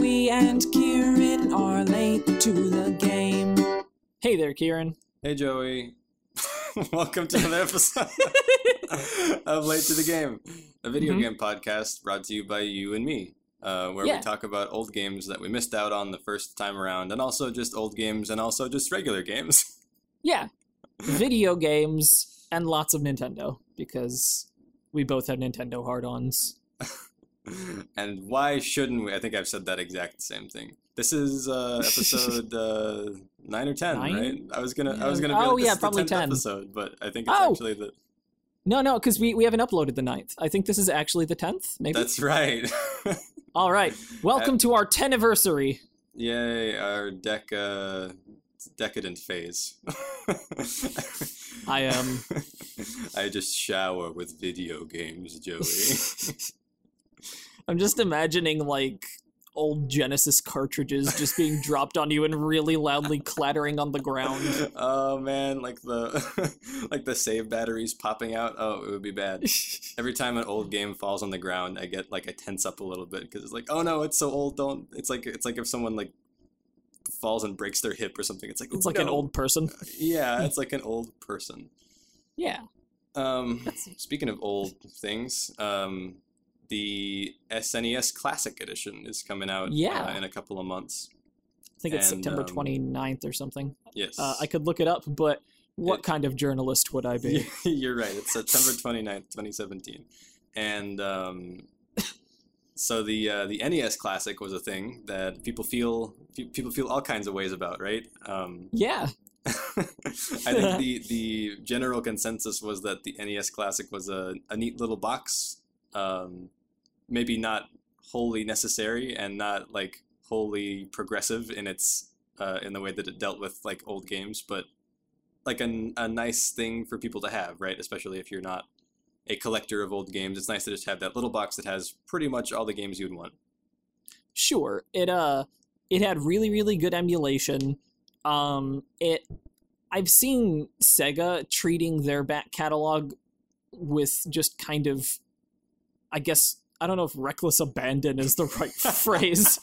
Joey and Kieran are late to the game. Hey there, Kieran. Hey Joey. Welcome to another episode of Late to the Game, a video Mhm. game podcast brought to you by you and me, uh, where Yeah. we talk about old games that we missed out on the first time around, and also just old games and also just regular games. Yeah, video games and lots of Nintendo because we both have Nintendo hard-ons. and why shouldn't we? I think I've said that exact same thing. This is uh, episode uh, nine or ten, Nine? right? I was gonna, I was gonna. Be Oh, like, yeah, probably 10. episode, but I think it's Oh! actually the. No, no, because we, we haven't uploaded the ninth. I think this is actually the tenth. Maybe. That's right. All right. Welcome to our 10 anniversary. Yay, our deca decadent phase. I um I just shower with video games, Joey. I'm just imagining like old Genesis cartridges just being dropped on you and really loudly clattering on the ground. oh man, like the like the save batteries popping out. Oh, it would be bad. Every time an old game falls on the ground, I get like I tense up a little bit because it's like, oh no, it's so old. Don't. It's like it's like if someone like falls and breaks their hip or something. It's like It's "Ooh, like an old person. Yeah, it's like an old person. Yeah. Um, speaking of old things, um, the SNES Classic Edition is coming out Yeah. uh, in a couple of months. I think it's And, September um, 29th or something. Yes. Uh, I could look it up, but what It- kind of journalist would I be? You're right. It's September 29th, 2017. And um, so the uh, the NES Classic was a thing that people feel people feel all kinds of ways about, right? Um, Yeah. I think the the general consensus was that the NES Classic was a, a neat little box, um, maybe not wholly necessary and not like wholly progressive in its uh, in the way that it dealt with like old games, but like a, a nice thing for people to have, right? Especially if you're not a collector of old games, it's nice to just have that little box that has pretty much all the games you'd want. Sure. It uh it had really really good emulation. Um it I've seen Sega treating their back catalog with just kind of I guess I don't know if reckless abandon is the right phrase,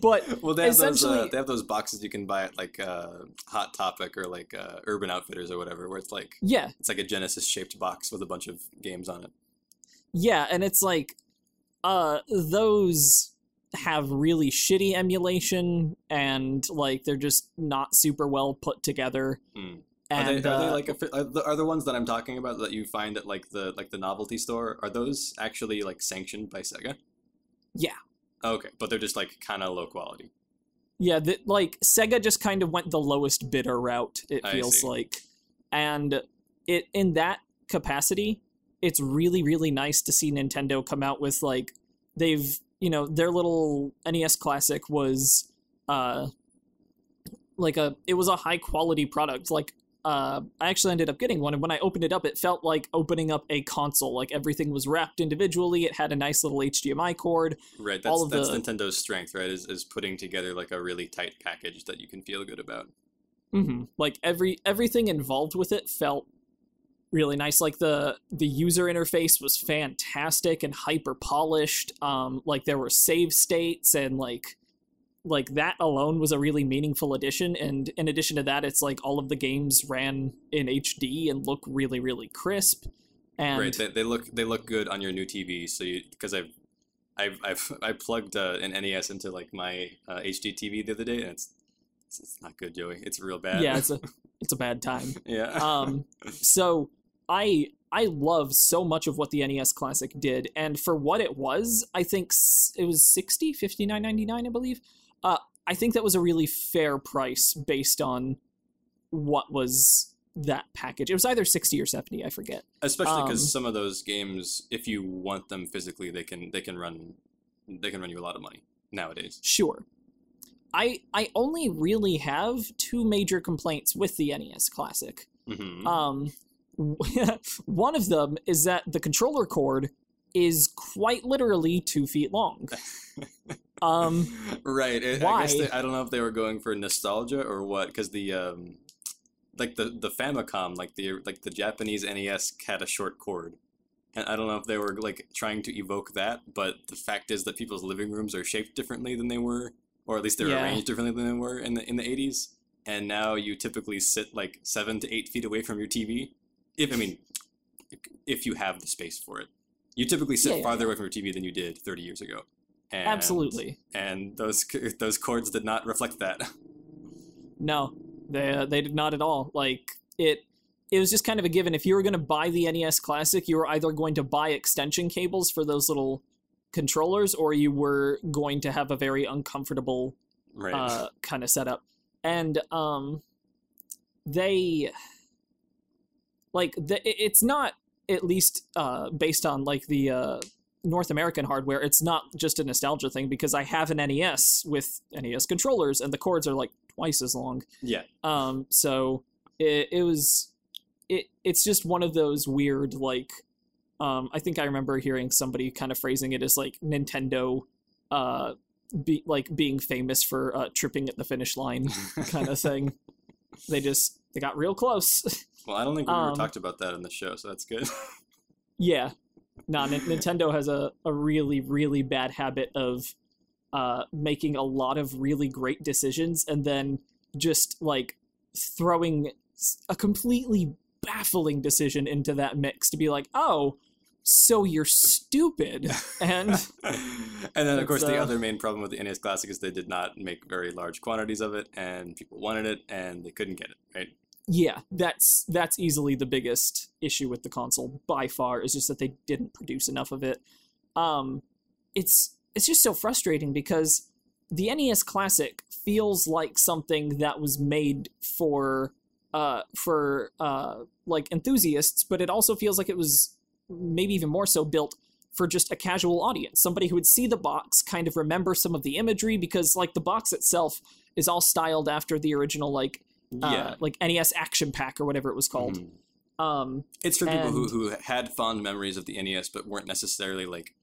but Well, they have those. Uh, they have those boxes you can buy at like uh, Hot Topic or like uh, Urban Outfitters or whatever, where it's like yeah, it's like a Genesis shaped box with a bunch of games on it. yeah, and it's like uh those have really shitty emulation and like they're just not super well put together. Hmm. And are they, are they uh, like a, are, the, are the ones that I'm talking about that you find at like the like the novelty store? Are those actually like sanctioned by Sega? Yeah. Okay, but they're just like kind of low quality. Yeah, that like Sega just kind of went the lowest bidder route. It feels like, and it in that capacity, it's really really nice to see Nintendo come out with like they've you know their little NES Classic was uh like a it was a high quality product like. Uh, I actually ended up getting one, and when I opened it up, it felt like opening up a console. Like everything was wrapped individually. It had a nice little HDMI cord. Right, that's All of that's the- Nintendo's strength, right? Is is putting together like a really tight package that you can feel good about. hmm Like every everything involved with it felt really nice. Like the the user interface was fantastic and hyper polished. Um, like there were save states and like like that alone was a really meaningful addition. And in addition to that, it's like all of the games ran in HD and look really really crisp. And right, they, they look they look good on your new TV. So you because I've I've I've I plugged uh, an NES into like my uh, HD TV the other day, and it's it's, it's not good, Joey. It's real bad. yeah, it's a it's a bad time. yeah. um so i i love so much of what the nes classic did and for what it was i think it was 60 59.99 i believe i think that was a really fair price based on what was that package. It was either 60 or 70 i forget. Especially because um, some of those games, if you want them physically, they can they can run they can run you a lot of money nowadays. sure. I i only really have two major complaints with the nes classic. Hmm Um, one of them is that the controller cord is quite literally two feet long. Um, right. It, I why? guess they, I don't know if they were going for nostalgia or what, because the um, like the the Famicom, like the like the Japanese NES had a short cord, and I don't know if they were like trying to evoke that, but the fact is that people's living rooms are shaped differently than they were, or at least they're Yeah. arranged differently than they were in the in the eighties. And now you typically sit like seven to eight feet away from your TV. If I mean, if you have the space for it, you typically sit Yeah, yeah, farther away from your TV than you did thirty years ago. And, Absolutely. And those those cords did not reflect that. No, they uh, they did not at all. Like it, it was just kind of a given. If you were going to buy the NES Classic, you were either going to buy extension cables for those little controllers, or you were going to have a very uncomfortable Right. uh, kind of setup. And um, they like the, it's not at least uh, based on like the uh, North American hardware. It's not just a nostalgia thing because I have an NES with NES controllers, and the cords are like twice as long. yeah. Um, so it, it was it it's just one of those weird like um, I think I remember hearing somebody kind of phrasing it as like Nintendo uh be like being famous for uh, tripping at the finish line kind of thing. they just they got real close. Well, I don't think we ever Um, talked about that in the show, so that's good. yeah. No, N- Nintendo has a, a really, really bad habit of uh, making a lot of really great decisions and then just like throwing a completely baffling decision into that mix to be like, oh, so you're stupid. And and then, of course, It's, the uh, other main problem with the NES Classic is they did not make very large quantities of it, and people wanted it, and they couldn't get it. Right? Yeah, that's that's easily the biggest issue with the console by far is just that they didn't produce enough of it. Um, it's it's just so frustrating because the NES Classic feels like something that was made for uh for uh like enthusiasts, but it also feels like it was maybe even more so built for just a casual audience, somebody who would see the box, kind of remember some of the imagery because like the box itself is all styled after the original like uh, yeah. like NES Action Pack or whatever it was called. Mhm. Um, It's for people who, who had fond memories of the NES, but weren't necessarily like,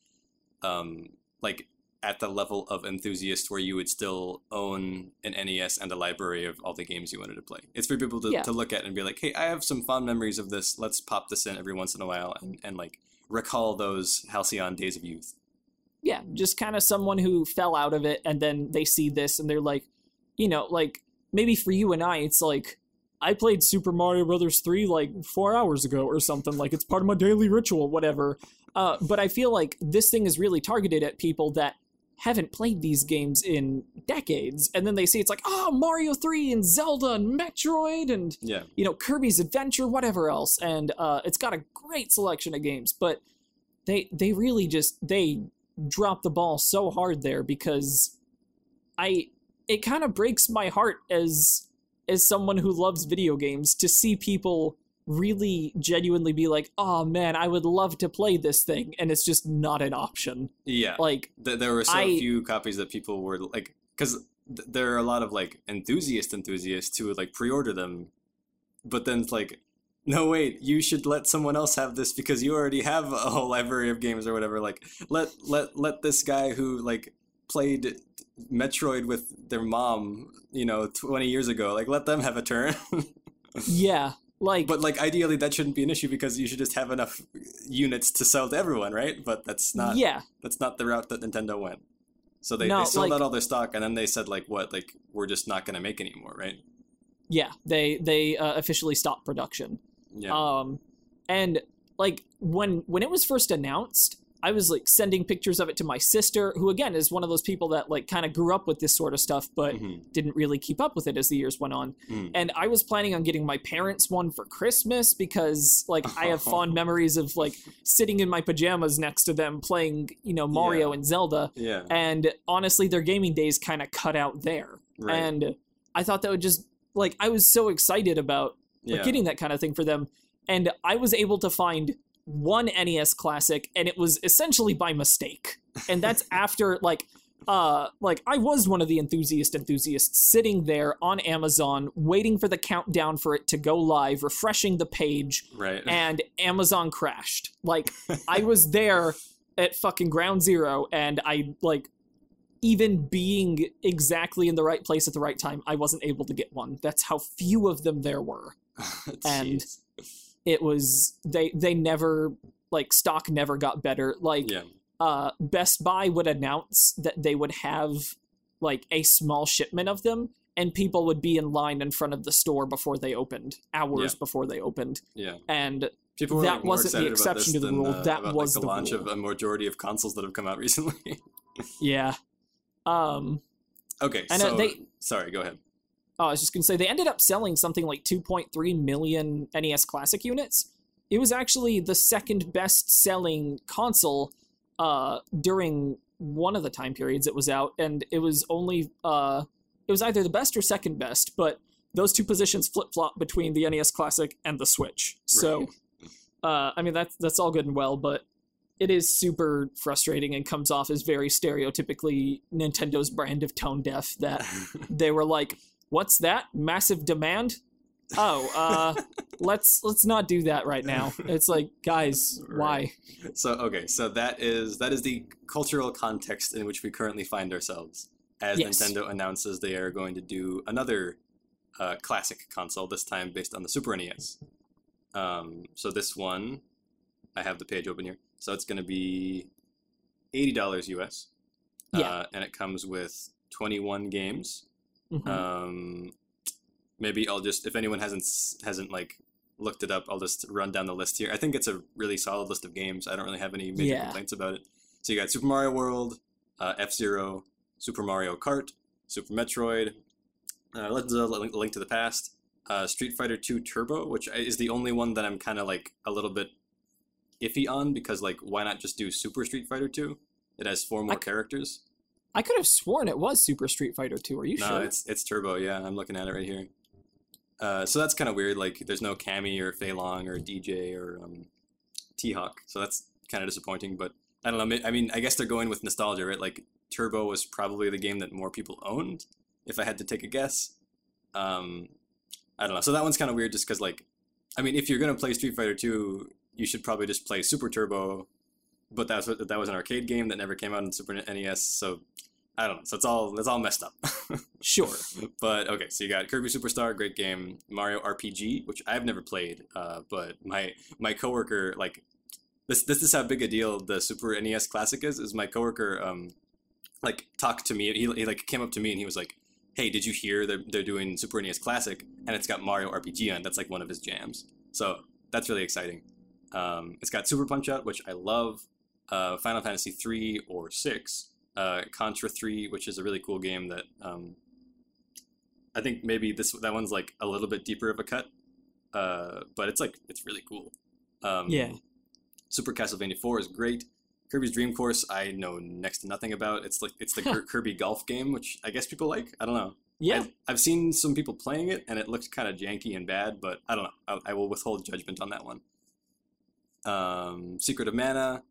um, like at the level of enthusiast where you would still own an NES and a library of all the games you wanted to play. It's for people to, Yeah. to look at and be like, hey, I have some fond memories of this. Let's pop this in every once in a while and, and like recall those halcyon days of youth. yeah, just kind of someone who fell out of it and then they see this and they're like, you know, like maybe for you and I, it's like I played Super Mario Brothers 3 like four hours ago or something. Like it's part of my daily ritual, whatever. Uh, but I feel like this thing is really targeted at people that haven't played these games in decades. And then they see it's like, oh, Mario 3 and Zelda and Metroid and Yeah. you know Kirby's Adventure, whatever else, and uh, it's got a great selection of games. But they they really just they drop the ball so hard there because I it kind of breaks my heart as as someone who loves video games to see people really genuinely be like, oh man, I would love to play this thing, and it's just not an option. Yeah. Like Th- there were so I- few copies that people were like, because th- there are a lot of like enthusiast enthusiasts who would like pre-order them, but then it's like, no wait, you should let someone else have this because you already have a whole library of games or whatever. Like let let let this guy who like played Metroid with their mom, you know, twenty years ago, like let them have a turn. yeah, like but like ideally that shouldn't be an issue because you should just have enough units to sell to everyone, right? But that's not yeah, that's not the route that Nintendo went. So they, No, they sold like- out all their stock, and then they said like, "What? Like we're just not going to make anymore, right?" yeah. They they uh, officially stopped production. Yeah, Um, and like when when it was first announced, I was like sending pictures of it to my sister, who again is one of those people that like kind of grew up with this sort of stuff, but Mhm. didn't really keep up with it as the years went on. Mm. And I was planning on getting my parents one for Christmas because like I have fond memories of like sitting in my pajamas next to them playing, you know, Mario Yeah. and Zelda. yeah, And honestly, their gaming days kind of cut out there. right. And I thought that would just like I was so excited about like yeah. getting that kind of thing for them. And I was able to find one NES classic, and it was essentially by mistake. And that's after like uh like I was one of the enthusiast enthusiasts sitting there on Amazon waiting for the countdown for it to go live, refreshing the page, right. and Amazon crashed. Like I was there at fucking ground zero and I like even being exactly in the right place at the right time, I wasn't able to get one. That's how few of them there were. and-. It was they they never like stock never got better. Like Yeah. uh, Best Buy would announce that they would have like a small shipment of them, and people would be in line in front of the store before they opened, hours Yeah. before they opened, Yeah. and People were That like, wasn't the exception to the than, rule, uh, that about, was like, the, the launch rule. of a majority of consoles that have come out recently. yeah. Um, okay, And, uh, so they- sorry, go ahead. Oh, I was just gonna say they ended up selling something like 2.3 million NES Classic units. It was actually the second best selling console uh, during one of the time periods it was out, and it was only uh, it was either the best or second best, but those two positions flip flop between the NES Classic and the Switch. So, uh, I mean that's that's all good and well, but it is super frustrating and comes off as very stereotypically Nintendo's brand of tone deaf. That they were like, "What's that? Massive demand? Oh, uh, let's let's not do that right now." It's like, guys, why? so okay, so that is that is the cultural context in which we currently find ourselves. As Yes. Nintendo announces they are going to do another uh, classic console, this time based on the Super NES. Um, so this one, I have the page open here. So it's going to be eighty dollars US. Yeah. Uh, and it comes with twenty-one games. Mhm. Um, maybe I'll just if anyone hasn't hasn't like looked it up, I'll just run down the list here. I think it's a really solid list of games. I don't really have any major Yeah. complaints about it. So you got Super Mario World, uh, F Zero, Super Mario Kart, Super Metroid, uh, Legend of Link Link to the Past, uh, Street Fighter Two Turbo, which is the only one that I'm kind of like a little bit iffy on because like why not just do Super Street Fighter Two? It has four more c- characters. I could have sworn it was Super Street Fighter 2. Are you No, sure? it's it's Turbo. Yeah, I'm looking at it right here. Uh, so that's kind of weird. Like, there's no Cammy or Fei Long or Dee Jay or um, T Hawk. So that's kind of disappointing. But I don't know. I mean, I guess they're going with nostalgia, right? Like, Turbo was probably the game that more people owned, if I had to take a guess. Um, I don't know. So that one's kind of weird, just because, like, I mean, if you're gonna play Street Fighter Two, you should probably just play Super Turbo. But that's what that was an arcade game that never came out in Super NES. So I don't know. So it's all that's all messed up. sure. But okay, so you got Kirby Superstar, great game. Mario RPG, which I've never played, uh, but my my coworker like this. This is how big a deal the Super NES Classic is. Is my coworker um, like talked to me? He, he like came up to me and he was like, "Hey, did you hear they're they're doing Super NES Classic and it's got Mario RPG on? That's like one of his jams. So that's really exciting. Um, it's got Super Punch Out, which I love. Uh, Final Fantasy three or six. Uh, Contra three, which is a really cool game that um, I think maybe this that one's like a little bit deeper of a cut, uh, but it's like it's really cool. Um, Yeah. Super Castlevania Four is great. Kirby's Dream Course I know next to nothing about. It's like it's the Kirby golf game, which I guess people like. I don't know. Yeah. I've, I've seen some people playing it, and it looks kind of janky and bad, but I don't know. I, I will withhold judgment on that one. Um, Secret of Mana,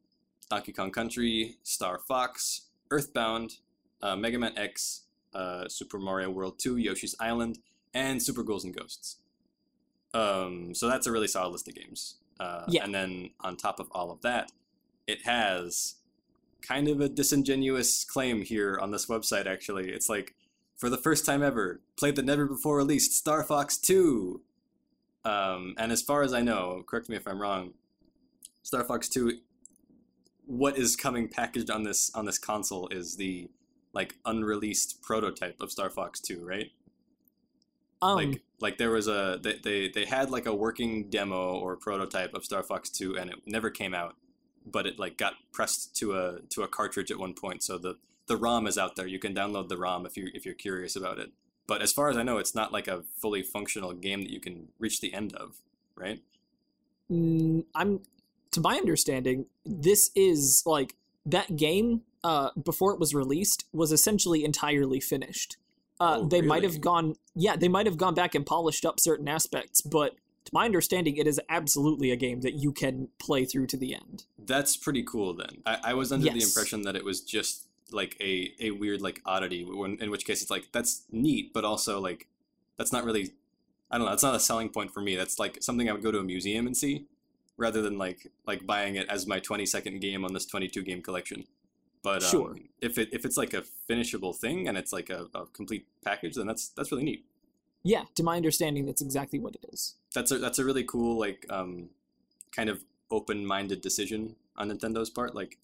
Donkey Kong Country, Star Fox, Earthbound, uh, Mega Man X, uh, Super Mario World 2, Yoshi's Island, and Super Ghouls and Ghosts. Um, so that's a really solid list of games. Uh, Yeah. And then on top of all of that, it has kind of a disingenuous claim here on this website, actually. It's like, for the first time ever, played the never before released Star Fox 2. Um, and as far as I know, correct me if I'm wrong, Star Fox 2 what is coming packaged on this on this console is the like unreleased prototype of Star Fox 2, right? Um, like like there was a they, they they had like a working demo or prototype of Star Fox 2 and it never came out, but it like got pressed to a to a cartridge at one point. So the the ROM is out there. You can download the ROM if you if you're curious about it. But as far as I know, it's not like a fully functional game that you can reach the end of, right? Mm, I'm to my understanding, this is like that game uh, before it was released was essentially entirely finished. Uh, Oh, they might have gone, yeah, they might have gone back and polished up certain aspects, but to my understanding, it is absolutely a game that you can play through to the end. That's pretty cool then. I, I was under the impression that it was just like a, a weird like oddity, when, in which case it's like that's neat, but also like that's not really I don't know, that's not a selling point for me. That's like something I would go to a museum and see rather than like like buying it as my 20 second game on this 22 game collection. But um, Sure. if it if it's like a finishable thing and it's like a, a complete package, then that's that's really neat. Yeah, to my understanding, that's exactly what it is. That's a that's a really cool like um kind of open-minded decision on Nintendo's part. Like,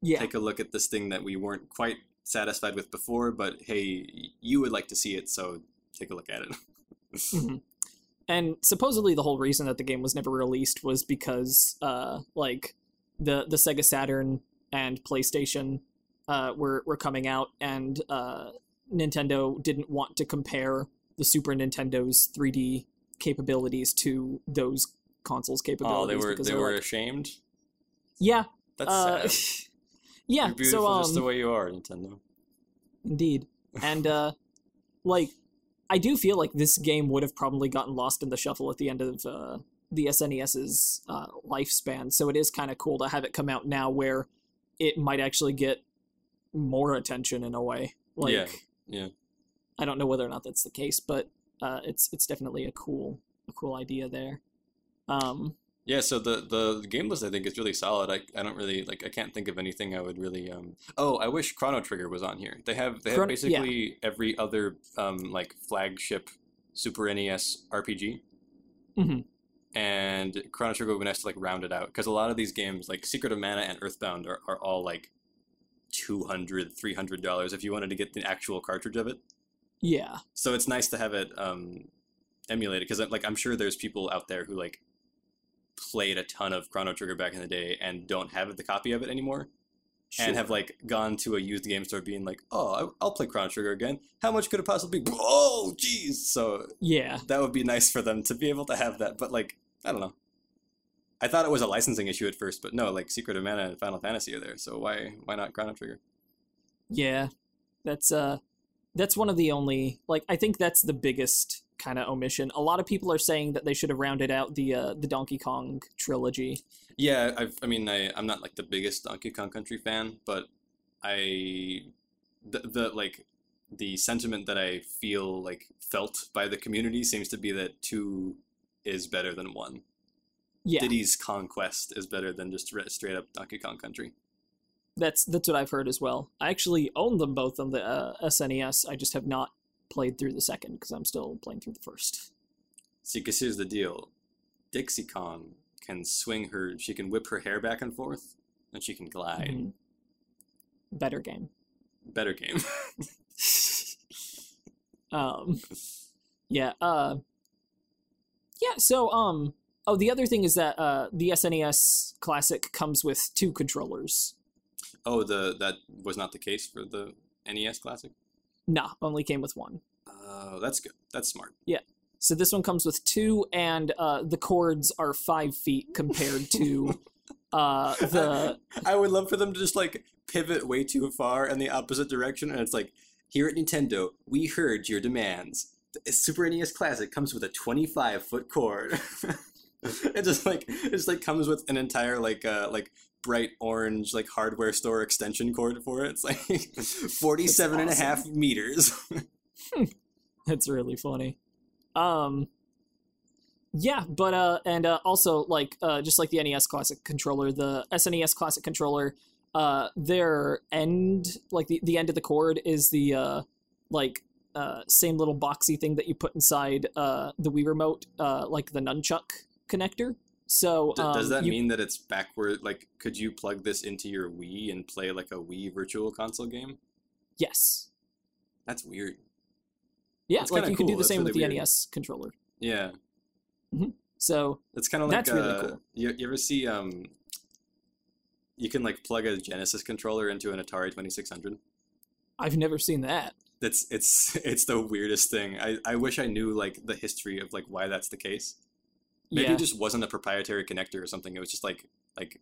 Yeah. take a look at this thing that we weren't quite satisfied with before, but hey, you would like to see it, so take a look at it. Mhm. And supposedly the whole reason that the game was never released was because uh like the the Sega Saturn and PlayStation uh were were coming out and uh Nintendo didn't want to compare the Super Nintendo's 3D capabilities to those consoles capabilities oh, they were they they're were like- ashamed. yeah That's uh, sad. yeah You're beautiful so um just the way you are, Nintendo. Indeed. And uh like I do feel like this game would have probably gotten lost in the shuffle at the end of uh the SNES's uh lifespan. So it is kind of cool to have it come out now where it might actually get more attention in a way. Like Yeah, yeah. I don't know whether or not that's the case, but uh it's it's definitely a cool a cool idea there. Um Yeah, so the the game list I think is really solid. I, I don't really like I can't think of anything I would really um Oh, I wish Chrono Trigger was on here. They have they have Chrono- yeah. basically every other um like flagship Super NES RPG. Mhm. And Chrono Trigger would be nice to like round it out because a lot of these games like Secret of Mana and Earthbound are, are all like 200 300 dollars if you wanted to get the actual cartridge of it. yeah. So it's nice to have it um, emulated because like I'm sure there's people out there who like played a ton of Chrono Trigger back in the day and don't have the copy of it anymore and have like gone to a used game store being like, oh, I'll play Chrono Trigger again. How much could it possibly be? Oh, jeez. So Yeah. that would be nice for them to be able to have that. But like, I don't know. I thought it was a licensing issue at first, but no, like Secret of Mana and Final Fantasy are there. So why why not Chrono Trigger? Yeah, that's uh, that's one of the only like I think that's the biggest kind of omission. A lot of people are saying that they should have rounded out the uh, the Donkey Kong trilogy. Yeah, I've, I mean, I, I'm not like the biggest Donkey Kong Country fan, but I, the, the like, the sentiment that I feel like felt by the community seems to be that two is better than one. Yeah, Diddy's Kong Quest is better than just re- straight up Donkey Kong Country. that's that's what I've heard as well. I actually own them both on the uh, SNES. I just have not played through the second because I'm still playing through the first. See, because here's the deal: Dixie Kong can swing her, she can whip her hair back and forth, and she can glide. Mhm. Better game. Better game. um yeah uh yeah so um oh the other thing is that uh the snes classic comes with two controllers oh, the that was not the case for the NES Classic. Nah only came with one Oh, that's good. That's smart. Yeah. So this one comes with two and uh the cords are five feet compared to uh the I would love for them to just like pivot way too far in the opposite direction, and it's like, here at Nintendo, we heard your demands. The Super NES Classic comes with a 25 foot cord. it just like it just like comes with an entire like uh like bright orange like hardware store extension cord for it. It's like 47 and a half meters. That's really funny. Um yeah, but uh and uh also like uh just like the NES classic controller, the SNES classic controller, uh their end like the, the end of the cord is the uh like uh same little boxy thing that you put inside uh the Wii remote, uh like the nunchuck connector. So D- um, Does that you- mean that it's backward? Like, could you plug this into your Wii and play like a Wii Virtual Console game? yes. That's weird. Yeah, That's like you can do the That's same with the weird. NES controller. Yeah. So It's kind of like That's really uh, cool. You, you ever see um, you can like plug a Genesis controller into an Atari Twenty Six Hundred. I've never seen that. That's it's it's the weirdest thing. I, I wish I knew like the history of like why that's the case. Maybe yeah. it just wasn't a proprietary connector or something. It was just like like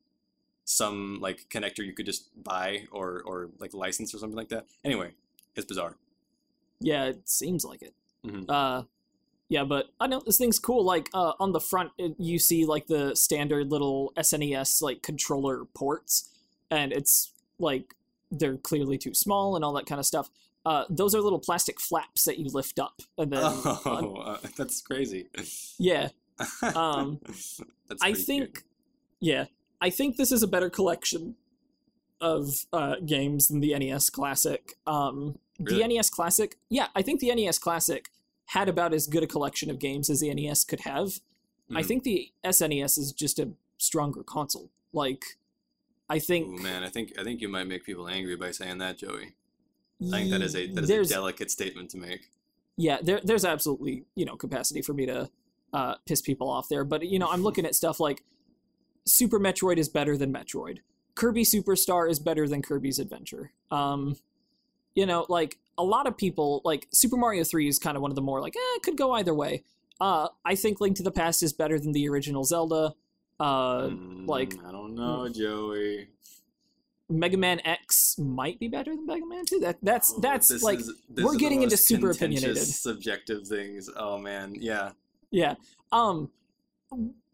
some like connector you could just buy or or like license or something like that. Anyway, it's bizarre. Yeah, it seems like it. Mhm. Uh, yeah, but I know this thing's cool. Like uh, on the front, it, you see like the standard little SNES like controller ports, and it's like they're clearly too small and all that kind of stuff. Uh, those are little plastic flaps that you lift up, and then Oh, uh, that's crazy. yeah, Um, that's I think, yeah, I think this is a better collection of uh, games than the NES Classic. Um, Really? The NES Classic, yeah, I think the NES Classic had about as good a collection of games as the NES could have. I Mhm. think the SNES is just a stronger console. Like, I think Ooh, man, I think I think you might make people angry by saying that, Joey. I think that is a that is a delicate statement to make. yeah there there's absolutely you know capacity for me to uh, piss people off there, but you know I'm looking at stuff like Super Metroid is better than Metroid. Kirby Superstar is better than Kirby's Adventure. Um, you know, like a lot of people like Super Mario 3 is kind of one of the more like, eh, it could go either way. Uh, I think Link to the Past is better than the original Zelda. Uh, like- Mm, I don't know, Joey. Mega Man X might be better than Mega Man 2. That that's Oh, that's like is- we're getting into super opinionated. subjective things. Oh man, yeah. Yeah. Um,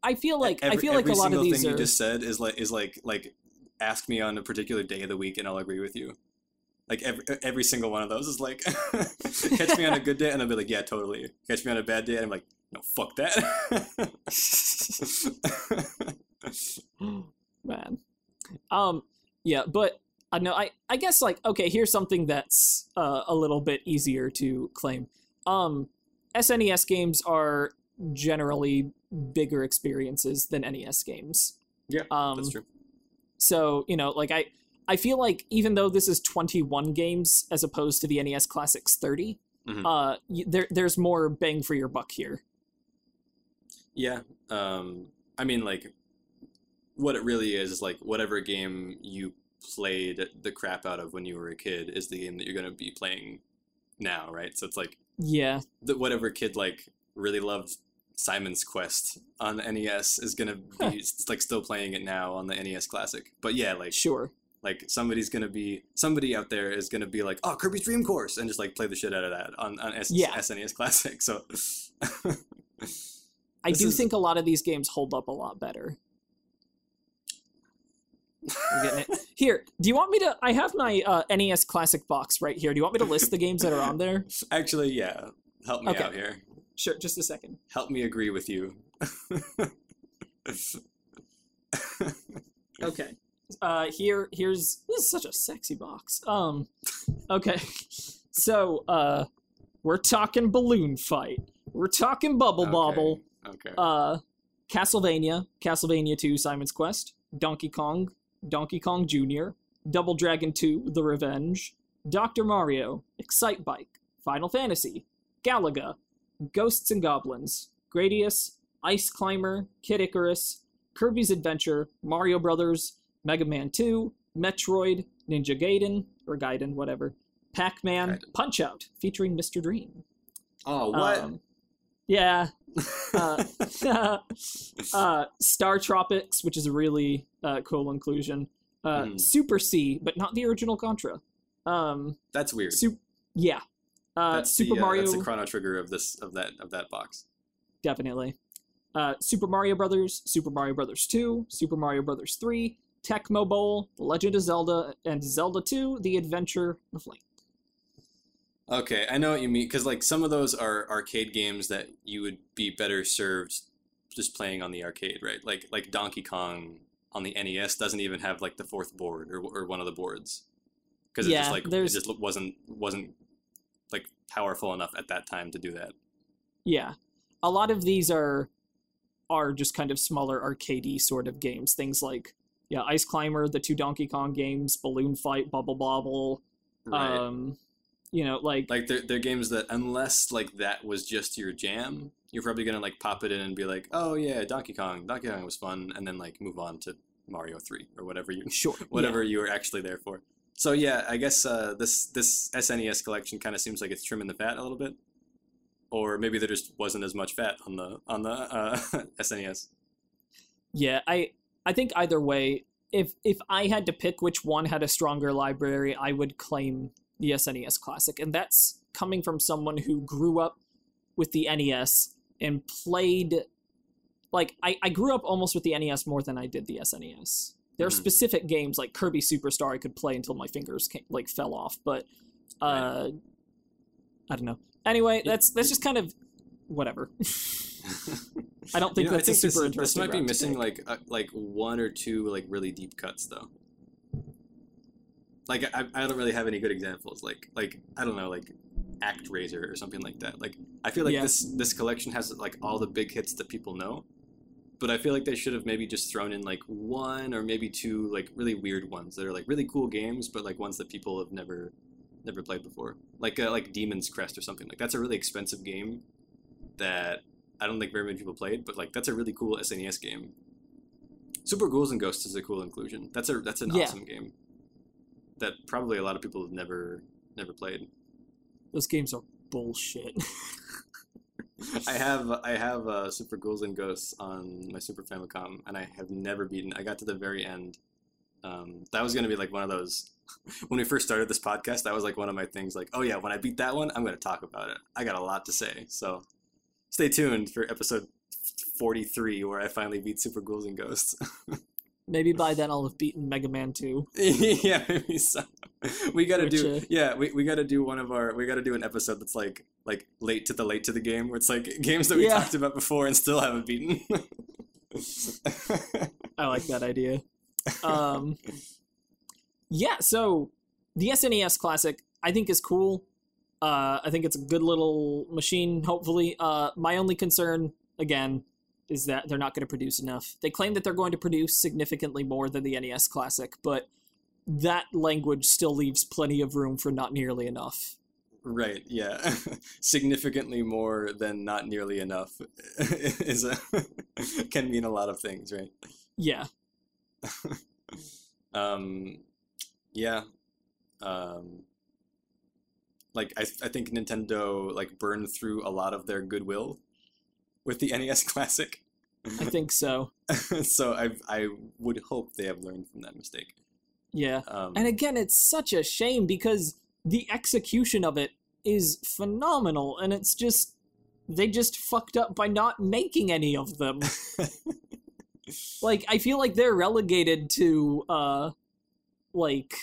I feel like I feel like a lot of single these thing are you just said is like is like like ask me on a particular day of the week and I'll agree with you. Like every every single one of those is like catch me on a good day and I'll be like yeah totally. Catch me on a bad day and I'm like no fuck that. man. Um, yeah, but I know I I guess like okay, here's something that's uh, a little bit easier to claim. Um, SNES games are generally bigger experiences than NES games. Yeah, Um, That's true. So you know, like I I feel like even though this is 21 games as opposed to the NES Classics 30, Mhm. uh, y- there there's more bang for your buck here. Yeah. Um, I mean, like, what it really is is like whatever game you played the crap out of when you were a kid is the game that you're going to be playing now, right? So it's like Yeah, that whatever kid like really loved Simon's Quest on the NES is going to be like still playing it now on the NES Classic. But yeah, like sure. like somebody's going to be somebody out there is going to be like, "Oh, Kirby's Dream Course," and just like play the shit out of that on on S- Yeah. SNES Classic. So I do is- think a lot of these games hold up a lot better. Getting it. Here, do you want me to? I have my uh, NES Classic box right here. Do you want me to list the games that are on there? Actually, yeah. Help me Okay. out here. Sure, just a second. Help me agree with you. Okay. Uh, here, here's this is such a sexy box. Um, okay. So, uh, we're talking balloon fight. We're talking bubble bobble. Okay. Uh, Castlevania, Castlevania 2, Simon's Quest, Donkey Kong, Donkey Kong Jr., Double Dragon 2, The Revenge, Dr. Mario, Excitebike, Final Fantasy, Galaga, Ghosts and Goblins, Gradius, Ice Climber, Kid Icarus, Kirby's Adventure, Mario Brothers, Mega Man 2, Metroid, Ninja Gaiden, or Gaiden, whatever, Pac Man, Punch Out, featuring Mr. Dream. oh, Um, yeah, uh, uh, StarTropics, which is a really uh, cool inclusion. Uh, Mhm. Super C, but not the original Contra. Um, that's weird. Su- yeah. Uh, that's Super the, uh, Mario, That's the chrono trigger of this of that of that box. definitely. Uh, Super Mario Brothers, Super Mario Brothers 2, Super Mario Brothers 3, Tecmo Bowl, The Legend of Zelda, and Zelda 2: The Adventure of Link. Okay, I know what you mean because like some of those are arcade games that you would be better served just playing on the arcade, right? Like like Donkey Kong on the NES doesn't even have like the fourth board or, or one of the boards because it Yeah, just like it there's- just wasn't wasn't like powerful enough at that time to do that. Yeah, a lot of these are are just kind of smaller arcadey sort of games. Things like yeah, Ice Climber, the two Donkey Kong games, Balloon Fight, Bubble Bobble. Right. Um, you know, like, like they're, they're games that unless like that was just your jam you're probably gonna like pop it in and be like oh yeah donkey kong donkey kong was fun and then like move on to mario 3 or whatever you sure, whatever you were actually there for so yeah i guess uh, this this snes collection kind of seems like it's trimming the fat a little bit or maybe there just wasn't as much fat on the on the uh, snes Yeah, I I think either way, if if I had to pick which one had a stronger library, I would claim the SNES Classic, and that's coming from someone who grew up with the NES and played. Like I, I grew up almost with the NES more than I did the SNES. There are Mhm. specific games like Kirby Superstar I could play until my fingers came, like fell off, but uh, I don't know. Anyway, that's that's just kind of whatever. I don't think You know, that's a super this, this might be missing like uh, like one or two like really deep cuts though. Like I, I don't really have any good examples. Like like I don't know like ActRaiser or something like that. Like I feel like Yeah. this this collection has like all the big hits that people know, but I feel like they should have maybe just thrown in like one or maybe two like really weird ones that are like really cool games, but like ones that people have never never played before, like uh, like Demon's Crest or something. Like that's a really expensive game that I don't think very many people played, but like that's a really cool SNES game. Super Ghouls and Ghosts is a cool inclusion. That's a that's an Yeah. awesome game that probably a lot of people have never never played. Those games are bullshit. I have I have uh, Super Ghouls and Ghosts on my Super Famicom, and I have never beaten. I got to the very end. Um, that was gonna be like one of those. When we first started this podcast, that was like one of my things. Like, oh yeah, when I beat that one, I'm gonna talk about it. I got a lot to say. So, stay tuned for episode 43, where I finally beat Super Ghouls and Ghosts. Maybe by then I'll have beaten Mega Man 2. yeah, maybe so. We gotta Which, do uh, yeah, we, we gotta do one of our we gotta do an episode that's like like late to the late to the game where it's like games that we Yeah. talked about before and still haven't beaten. I like that idea. Um, yeah, so the SNES Classic I think is cool. Uh, I think it's a good little machine. Hopefully, uh, my only concern again is that they're not going to produce enough. They claim that they're going to produce significantly more than the NES Classic, but that language still leaves plenty of room for not nearly enough. right, yeah. Significantly more than not nearly enough is a can mean a lot of things, right? Yeah, um yeah um like I, I think nintendo like burned through a lot of their goodwill with the nes classic I think so. so i i would hope they have learned from that mistake Yeah. um And again, it's such a shame because the execution of it is phenomenal, and it's just they just fucked up by not making any of them. like I feel like they're relegated to uh like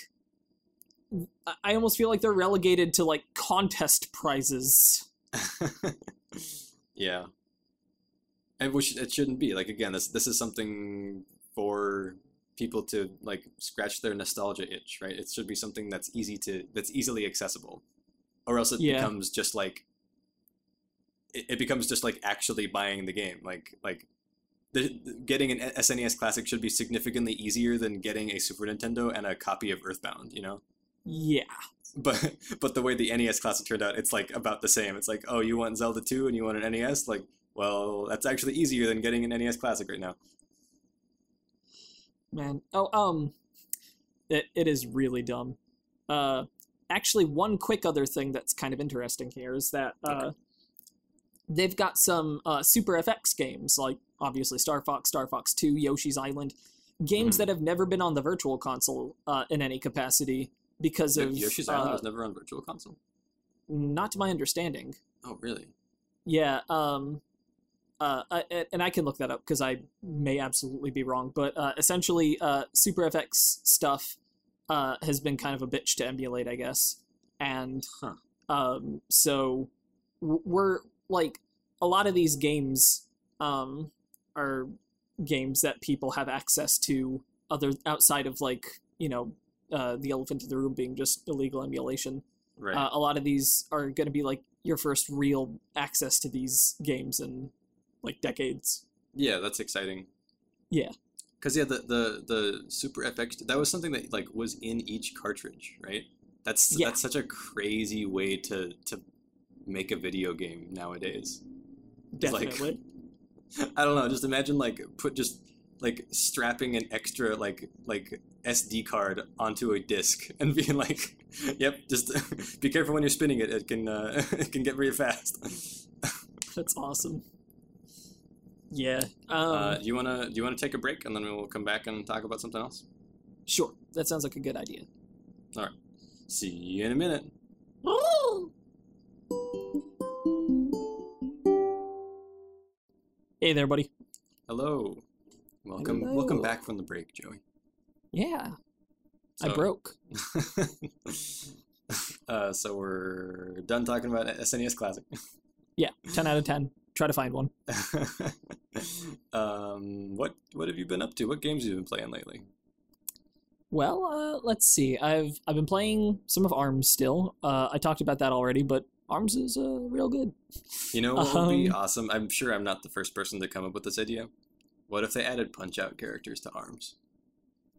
I- I almost feel like they're relegated to like contest prizes. yeah and which it shouldn't be like again this this is something for people to like scratch their nostalgia itch right it should be something that's easy to that's easily accessible or else it Yeah. becomes just like it, it becomes just like actually buying the game like like the, getting an SNES classic should be significantly easier than getting a Super Nintendo and a copy of Earthbound you know Yeah. but but the way the NES classic turned out, it's like about the same. It's like, oh, you want Zelda 2 and you want an NES? Like, well, that's actually easier than getting an NES classic right now. man. Oh, um, it, it is really dumb. Uh, actually, one quick other thing that's kind of interesting here is that uh, Okay. they've got some uh, Super FX games, like obviously Star Fox, Star Fox Two, Yoshi's Island, games Mhm. that have never been on the Virtual Console uh, in any capacity because of Yoshi's uh, Island was never on Virtual Console. not to my understanding. Oh, really? Yeah, um, uh, I, and I can look that up because I may absolutely be wrong. But uh, essentially, uh, Super FX stuff uh, has been kind of a bitch to emulate, I guess. And Huh. um, so we're like a lot of these games um, are games that people have access to other outside of like you know uh, the elephant in the room being just illegal emulation Right. uh, a lot of these are going to be like your first real access to these games in like decades. yeah, that's exciting. Yeah. Because yeah, the, the the Super FX that was something that like was in each cartridge, right? That's Yeah. that's such a crazy way to to make a video game nowadays. It's like- Definitely. I don't know. Just imagine like put just like strapping an extra like like SD card onto a disc and being like, "Yep, just be careful when you're spinning it. It can uh, it can get very fast." That's awesome. Yeah. Um, uh, do you wanna do you wanna take a break and then we'll come back and talk about something else? sure. That sounds like a good idea. All right. See you in a minute. Hey there, buddy. Hello. Welcome welcome back from the break, Joey. Yeah. I broke. uh, so we're done talking about SNES Classic. Yeah. 10 out of 10. Try to find one. um, what what have you been up to? What games have you been playing lately? Well, uh, let's see. I've I've been playing some of Arms still. Uh, I talked about that already, but Arms is uh, real good. You know what would be Um, awesome? I'm sure I'm not the first person to come up with this idea. What if they added punch out characters to arms?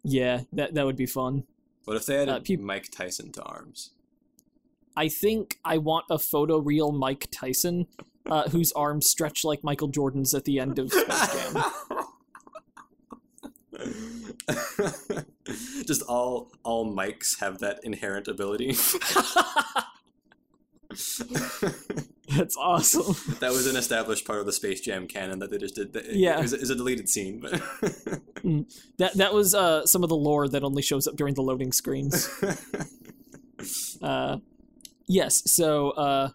Yeah, that that would be fun. What if they added Uh, peop- Mike Tyson to arms? I think I want a photoreal Mike Tyson, uh, whose arms stretch like Michael Jordan's at the end of Space Jam. Just all all mics have that inherent ability. That's awesome. that was an established part of the Space Jam canon that they just did. It, Yeah. it was, it was a deleted scene, but That that was uh, some of the lore that only shows up during the loading screens. Uh, yes, so uh,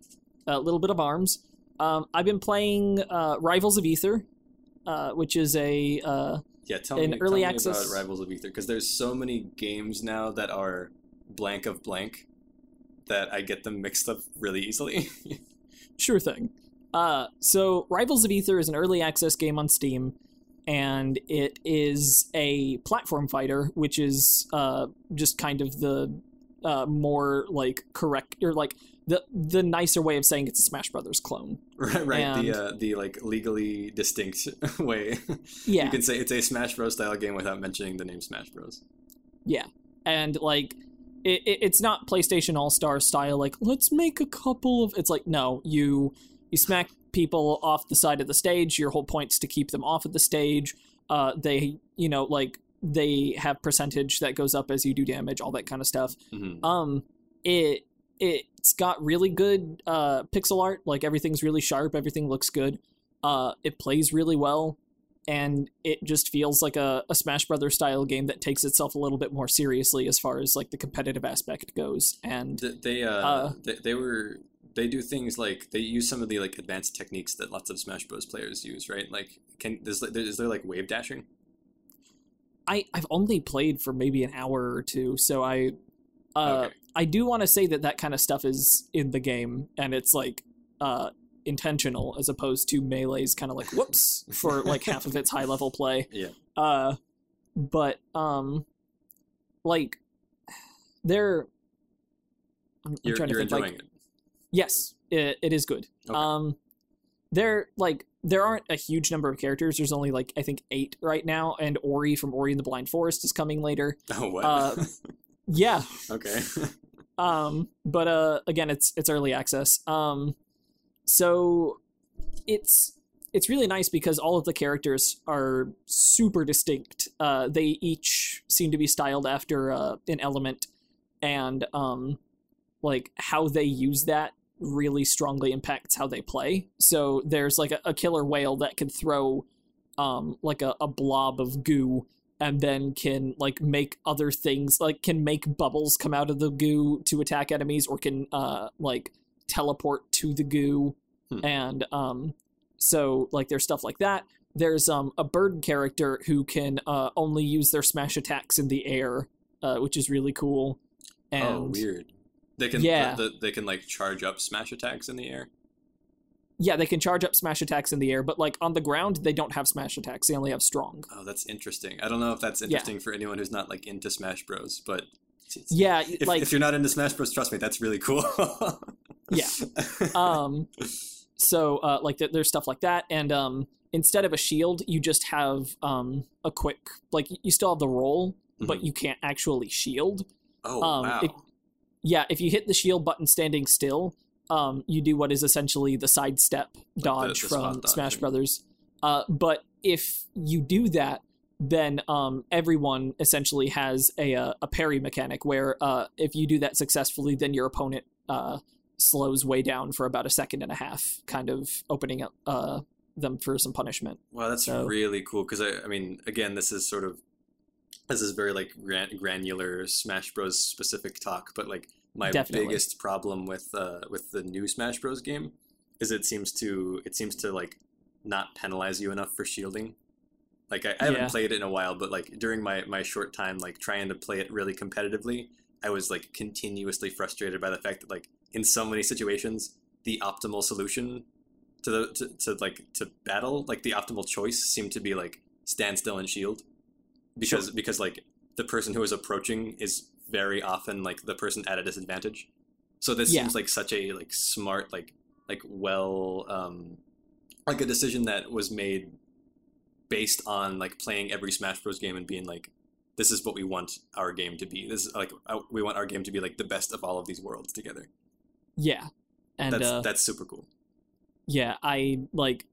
a little bit of arms. Um, I've been playing uh, Rivals of Aether, uh, which is a uh, yeah, tell In me, early tell me access- about Rivals of Aether because there's so many games now that are blank of blank that I get them mixed up really easily. Sure thing. Uh, so Rivals of Aether is an early access game on Steam, and it is a platform fighter, which is uh, just kind of the uh, more like correct or like the the nicer way of saying it's a Smash Brothers clone. right, right. And- The uh, the like legally distinct way. Yeah, You can say it's a Smash Bros. style game without mentioning the name Smash Bros. Yeah, and like it, it, it's not PlayStation All Star style. Like let's make a couple of. It's like no, you you smack people off the side of the stage. Your whole point's to keep them off of the stage. Uh, they you know like they have percentage that goes up as you do damage, all that kind of stuff. Mhm. Um, it it's got really good uh pixel art. Like everything's really sharp. Everything looks good. Uh, it plays really well. And it just feels like a, a Smash Brothers style game that takes itself a little bit more seriously as far as like the competitive aspect goes. And They uh, Uh, they, they were they do things like they use some of the like advanced techniques that lots of Smash Bros. players use, right? Like, can is, is there like wave dashing? I I've only played for maybe an hour or two, so I uh Okay. I do want to say that that kind of stuff is in the game and it's like uh intentional as opposed to melee's kind of like whoops for like half of its high level play. Yeah. Uh but um like they're I'm, I'm You're, trying to think enjoying like it. yes, it, it is good. Okay. Um there like there aren't a huge number of characters. There's only like I think 8 right now and Ori from Ori and the Blind Forest is coming later. Oh what? uh, Yeah, okay. um but uh again it's it's early access. Um so it's it's really nice because all of the characters are super distinct. Uh they each seem to be styled after uh an element. And um like how they use that really strongly impacts how they play. So there's like a, a killer whale that can throw um like a, a blob of goo and then can like make other things like can make bubbles come out of the goo to attack enemies or can uh like teleport to the goo Hmm. and um so like there's stuff like that there's um a bird character who can uh only use their smash attacks in the air uh which is really cool and oh, weird. They can Yeah. the, the, they can like charge up smash attacks in the air. Yeah they can charge up smash attacks in the air but like on the ground they don't have smash attacks they only have strong Oh, that's interesting. I don't know if that's interesting for anyone who's not like into Smash Bros. But yeah if, like if you're not into Smash Bros, trust me, that's really cool. Yeah. um so uh like th- there's stuff like that and um instead of a shield you just have um a quick like you still have the roll but you can't actually shield oh um, wow. it- yeah if you hit the shield button standing still um you do what is essentially the sidestep dodge the from spot smash brothers uh but if you do that then um, everyone essentially has a, uh, a parry mechanic where uh, if you do that successfully, then your opponent uh, slows way down for about a second and a half, kind of opening up uh, them for some punishment. Wow, that's So- really cool. Because I, I mean, again, this is sort of this is very like gran- granular Smash Bros. specific talk, but like my Definitely. biggest problem with uh, with the new Smash Bros. game is it seems to it seems to like not penalize you enough for shielding. Like I, I haven't played it in a while, but like during my my short time like trying to play it really competitively, I was like continuously frustrated by the fact that like in so many situations the optimal solution to the to, to like to battle like the optimal choice seemed to be like stand still and shield because because like the person who is approaching is very often like the person at a disadvantage so this Yeah. seems like such a like smart like like well um like a decision that was made based on like playing every Smash Bros game and being like, this is what we want our game to be. This is like we want our game to be like the best of all of these worlds together. Yeah, and that's uh, that's super cool. yeah, I like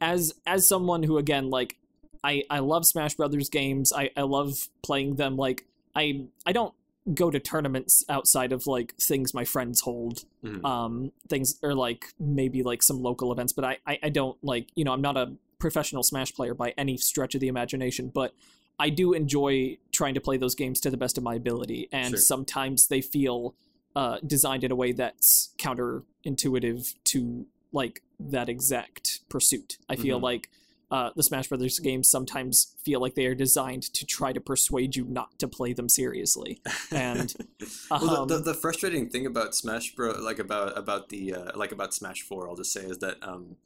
as as someone who again like I I love Smash Brothers games. I I love playing them. Like I I don't go to tournaments outside of like things my friends hold Mhm. um things or like maybe like some local events but I, I i don't like you know i'm not a professional smash player by any stretch of the imagination but i do enjoy trying to play those games to the best of my ability and Sure. sometimes they feel uh designed in a way that's counterintuitive to like that exact pursuit i feel Mhm. like uh, the Smash Brothers games sometimes feel like they are designed to try to persuade you not to play them seriously. And well, um, the, the, the frustrating thing about Smash Bro, like about about the uh, like about Smash Four, I'll just say is that um,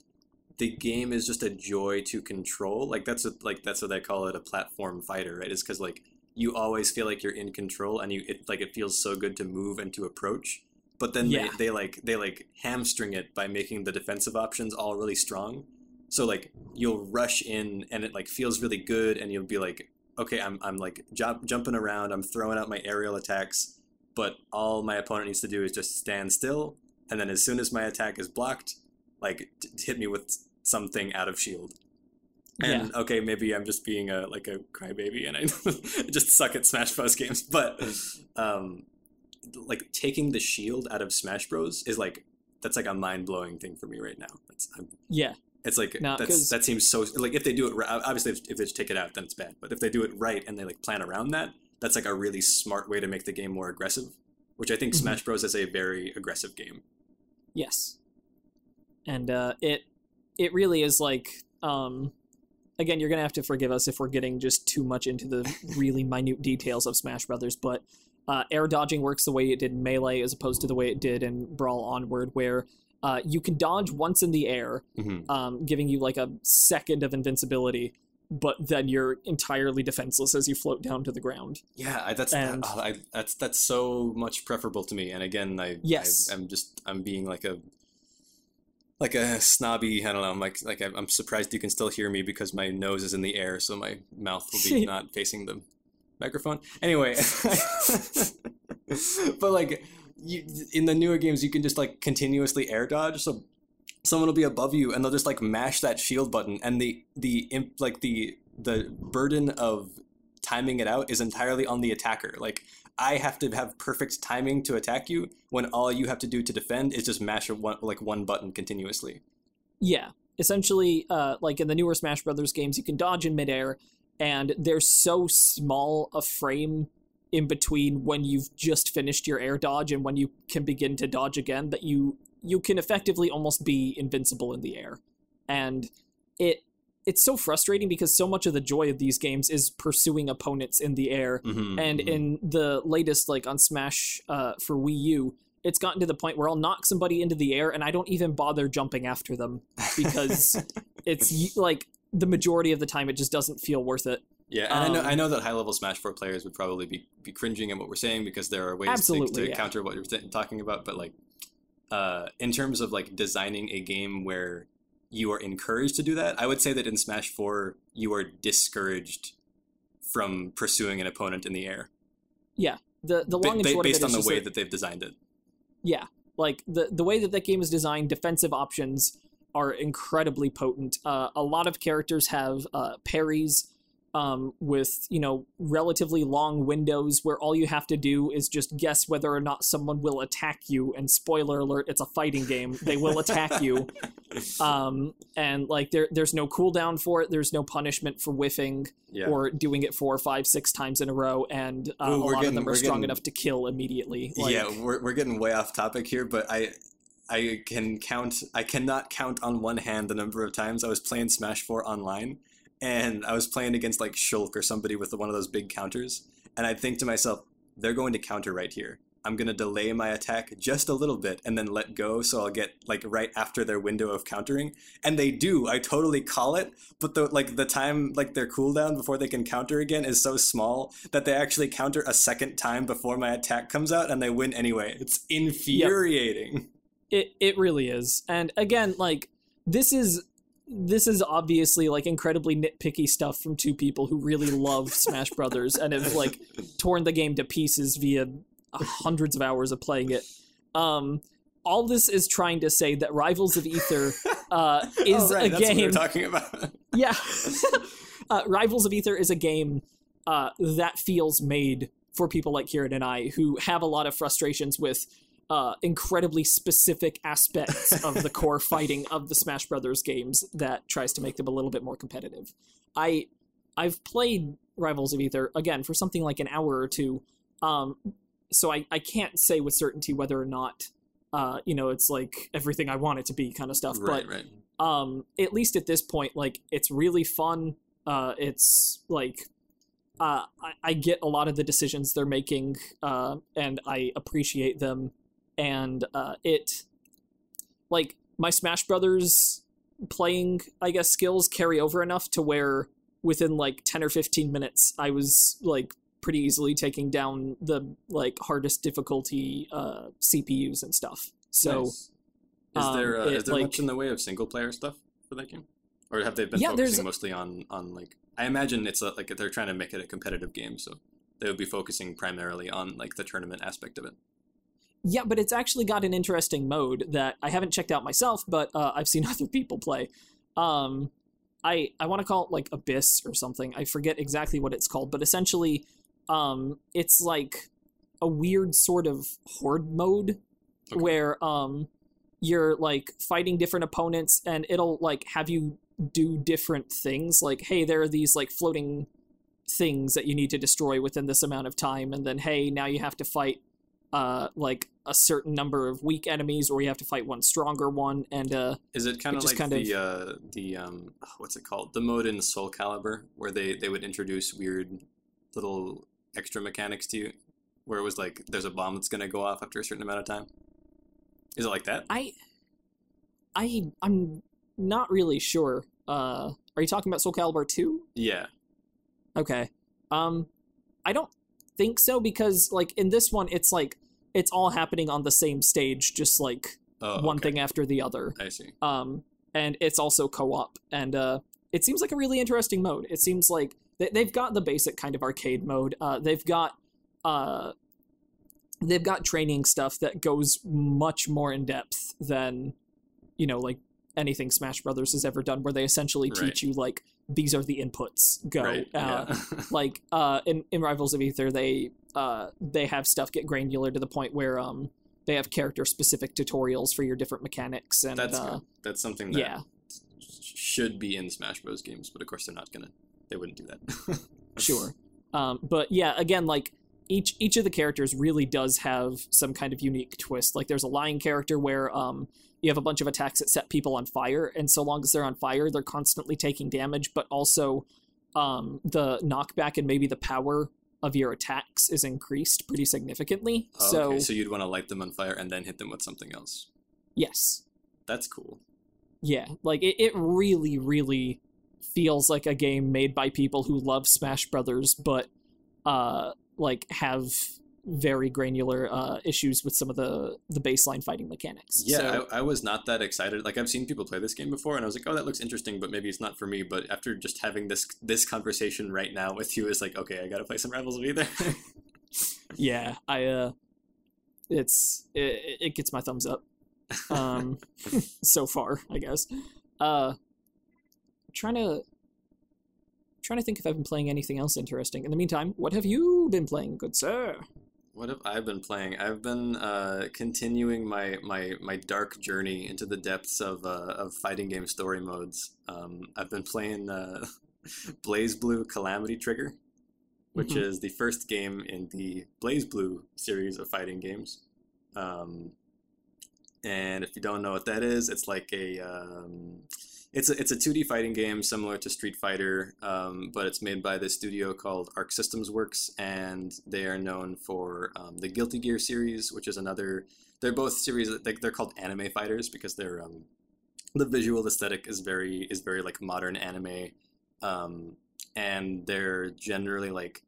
the game is just a joy to control. Like that's what like that's what they call it a platform fighter, right? Is because like you always feel like you're in control and you it like it feels so good to move and to approach. But then Yeah. they, they like they like hamstring it by making the defensive options all really strong. So like you'll rush in and it like feels really good and you'll be like, okay, I'm I'm like jump, jumping around, I'm throwing out my aerial attacks, but all my opponent needs to do is just stand still, and then as soon as my attack is blocked, like t- hit me with something out of shield. And okay, maybe I'm just being a like a crybaby, and I just suck at Smash Bros games. But um, like taking the shield out of Smash Bros is like that's like a mind blowing thing for me right now. It's I'm, yeah, it's like No, that's that seems so like if they do it right, obviously if, if they just take it out then it's bad. But if they do it right and they like plan around that, that's like a really smart way to make the game more aggressive. Which I think Mhm. Smash Bros is a very aggressive game. Yes. And uh, it it really is like um, again, you're gonna have to forgive us if we're getting just too much into the really minute details of Smash Brothers, but uh, air dodging works the way it did in Melee as opposed to the way it did in Brawl Onward, where uh, you can dodge once in the air, Mm-hmm. um, giving you like a second of invincibility, but then you're entirely defenseless as you float down to the ground. Yeah, I, that's And- oh, I, that's that's so much preferable to me. And again, I Yes. I, am just I'm being like a like a snobby. I don't know. I'm like like I'm I'm surprised you can still hear me because my nose is in the air, so my mouth will be not facing the microphone. Anyway, but like you, in the newer games, you can just like continuously air dodge. So someone will be above you, and they'll just like mash that shield button, and the the imp like the the burden of timing it out is entirely on the attacker. Like I have to have perfect timing to attack you when all you have to do to defend is just mash one, like one button continuously. Yeah, essentially, uh, like in the newer Smash Brothers games, you can dodge in midair, and there's so small a frame in between when you've just finished your air dodge and when you can begin to dodge again that you you can effectively almost be invincible in the air, and it it's so frustrating because so much of the joy of these games is pursuing opponents in the air. Mm-hmm, and in the latest like on smash uh, for wii u it's gotten to the point where i'll knock somebody into the air and i don't even bother jumping after them because it's like the majority of the time it just doesn't feel worth it yeah, and I know um, I know that high level Smash Four players would probably be, be cringing at what we're saying because there are ways to, to yeah. counter what you're talking about. But like, uh, in terms of like designing a game where you are encouraged to do that, I would say that in Smash Four you are discouraged from pursuing an opponent in the air, Yeah, the the ba- long and short based on the way that- that they've designed it. yeah like the the way that that game is designed defensive options are incredibly potent uh, a lot of characters have uh, parries um, with you know relatively long windows where all you have to do is just guess whether or not someone will attack you. And spoiler alert it's a fighting game. They will attack you. Um, and like there there's no cooldown for it. There's no punishment for whiffing yeah. or doing it four five six times in a row. And uh, Ooh, a lot getting- of them are strong getting- enough to kill immediately. Like, yeah, we're, we're getting way off topic here, but I I can count I cannot count on one hand the number of times I was playing Smash 4 online and I was playing against like Shulk or somebody with one of those big counters and I'd think to myself, they're going to counter right here. I'm gonna delay my attack just a little bit and then let go so I'll get like right after their window of countering. And they do. I totally call it, but the like the time like their cooldown before they can counter again is so small that they actually counter a second time before my attack comes out and they win anyway. It's infuriating. It it really is. And again, like this is this is obviously like incredibly nitpicky stuff from two people who really love Smash Brothers and have like torn the game to pieces via hundreds of hours of playing it. Um, all this is trying to say that Rivals of Aether uh, is oh, right, a that's What game. were talking about. yeah, uh, Rivals of Aether is a game uh, that feels made for people like Kieran and I who have a lot of frustrations with uh, incredibly specific aspects of the core fighting of the Smash Brothers games that tries to make them a little bit more competitive. I I've played Rivals of Aether again for something like an hour or two, um, so I, I can't say with certainty whether or not uh, you know it's like everything I want it to be kind of stuff. right, but right. um at least at this point like it's really fun uh it's like uh I, I get a lot of the decisions they're making uh and i appreciate them and uh it like my smash brothers playing i guess skills carry over enough to where within like 10 or 15 minutes i was like pretty easily taking down the like hardest difficulty uh cpus and stuff so Nice. is um, there uh, it, is there like- much in the way of single player stuff for that game, or have they been Yeah, focusing mostly on on like? I imagine it's a, like they're trying to make it a competitive game, so they would be focusing primarily on like the tournament aspect of it. Yeah, but it's actually got an interesting mode that I haven't checked out myself, but uh, I've seen other people play. Um, I I want to call it like Abyss or something. I forget exactly what it's called, but essentially, um, it's like a weird sort of horde mode Okay. where um, you're like fighting different opponents, and it'll like have you do different things. Like, hey, there are these like floating things that you need to destroy within this amount of time, and then hey, now you have to fight uh, like a certain number of weak enemies, or you have to fight one stronger one, and uh, Is it kind of like kind the uh, the um what's it called the mode in Soul Calibur where they they would introduce weird little extra mechanics to you, where it was like there's a bomb that's gonna go off after a certain amount of time. Is it like that? I, I, I'm not really sure. Uh, are you talking about Soul Calibur two? Yeah. Okay. Um, I don't think so because like in this one, it's like it's all happening on the same stage, just like Oh, one okay. thing after the other. I see. um, and it's also co-op and uh, it seems like a really interesting mode it seems like they, they've got the basic kind of arcade mode uh, they've got uh, they've got training stuff that goes much more in depth than you know like anything smash brothers has ever done where they essentially Right. teach you like these are the inputs go Right. uh, yeah. like uh in, in rivals of aether they uh they have stuff get granular to the point where um they have character specific tutorials for your different mechanics and that's uh, that's something that yeah should be in Smash Bros. games, but of course they're not gonna. They wouldn't do that. sure um, but yeah again like each each of the characters really does have some kind of unique twist like there's a lion character where um, you have a bunch of attacks that set people on fire and so long as they're on fire they're constantly taking damage but also um, the knockback and maybe the power of your attacks is increased pretty significantly Oh, so okay, so you'd want to light them on fire and then hit them with something else. yes That's cool. yeah like it, it really really feels like a game made by people who love smash brothers but uh like have very granular uh issues with some of the the baseline fighting mechanics Yeah, so, I, I was not that excited. Like I've seen people play this game before, and I was like, "Oh, that looks interesting," but maybe it's not for me. But after just having this this conversation right now with you, is like, okay, I gotta play some Rivals of Aether. yeah i uh it's it, it gets my thumbs up um so far i guess uh trying to trying to think if i've been playing anything else interesting in the meantime what have you been playing good sir what have I been playing? I've been uh, continuing my, my my dark journey into the depths of uh, of fighting game story modes. Um, I've been playing uh, BlazBlue Calamity Trigger, which Mhm. is the first game in the BlazBlue series of fighting games. Um, and if you don't know what that is, it's like a um, it's a, it's a 2D fighting game similar to Street Fighter, um, but it's made by this studio called Arc Systems Works, and they are known for um, the Guilty Gear series, which is another. They're both series. they're called anime fighters because they're um, the visual aesthetic is very is very like modern anime, um, and they're generally like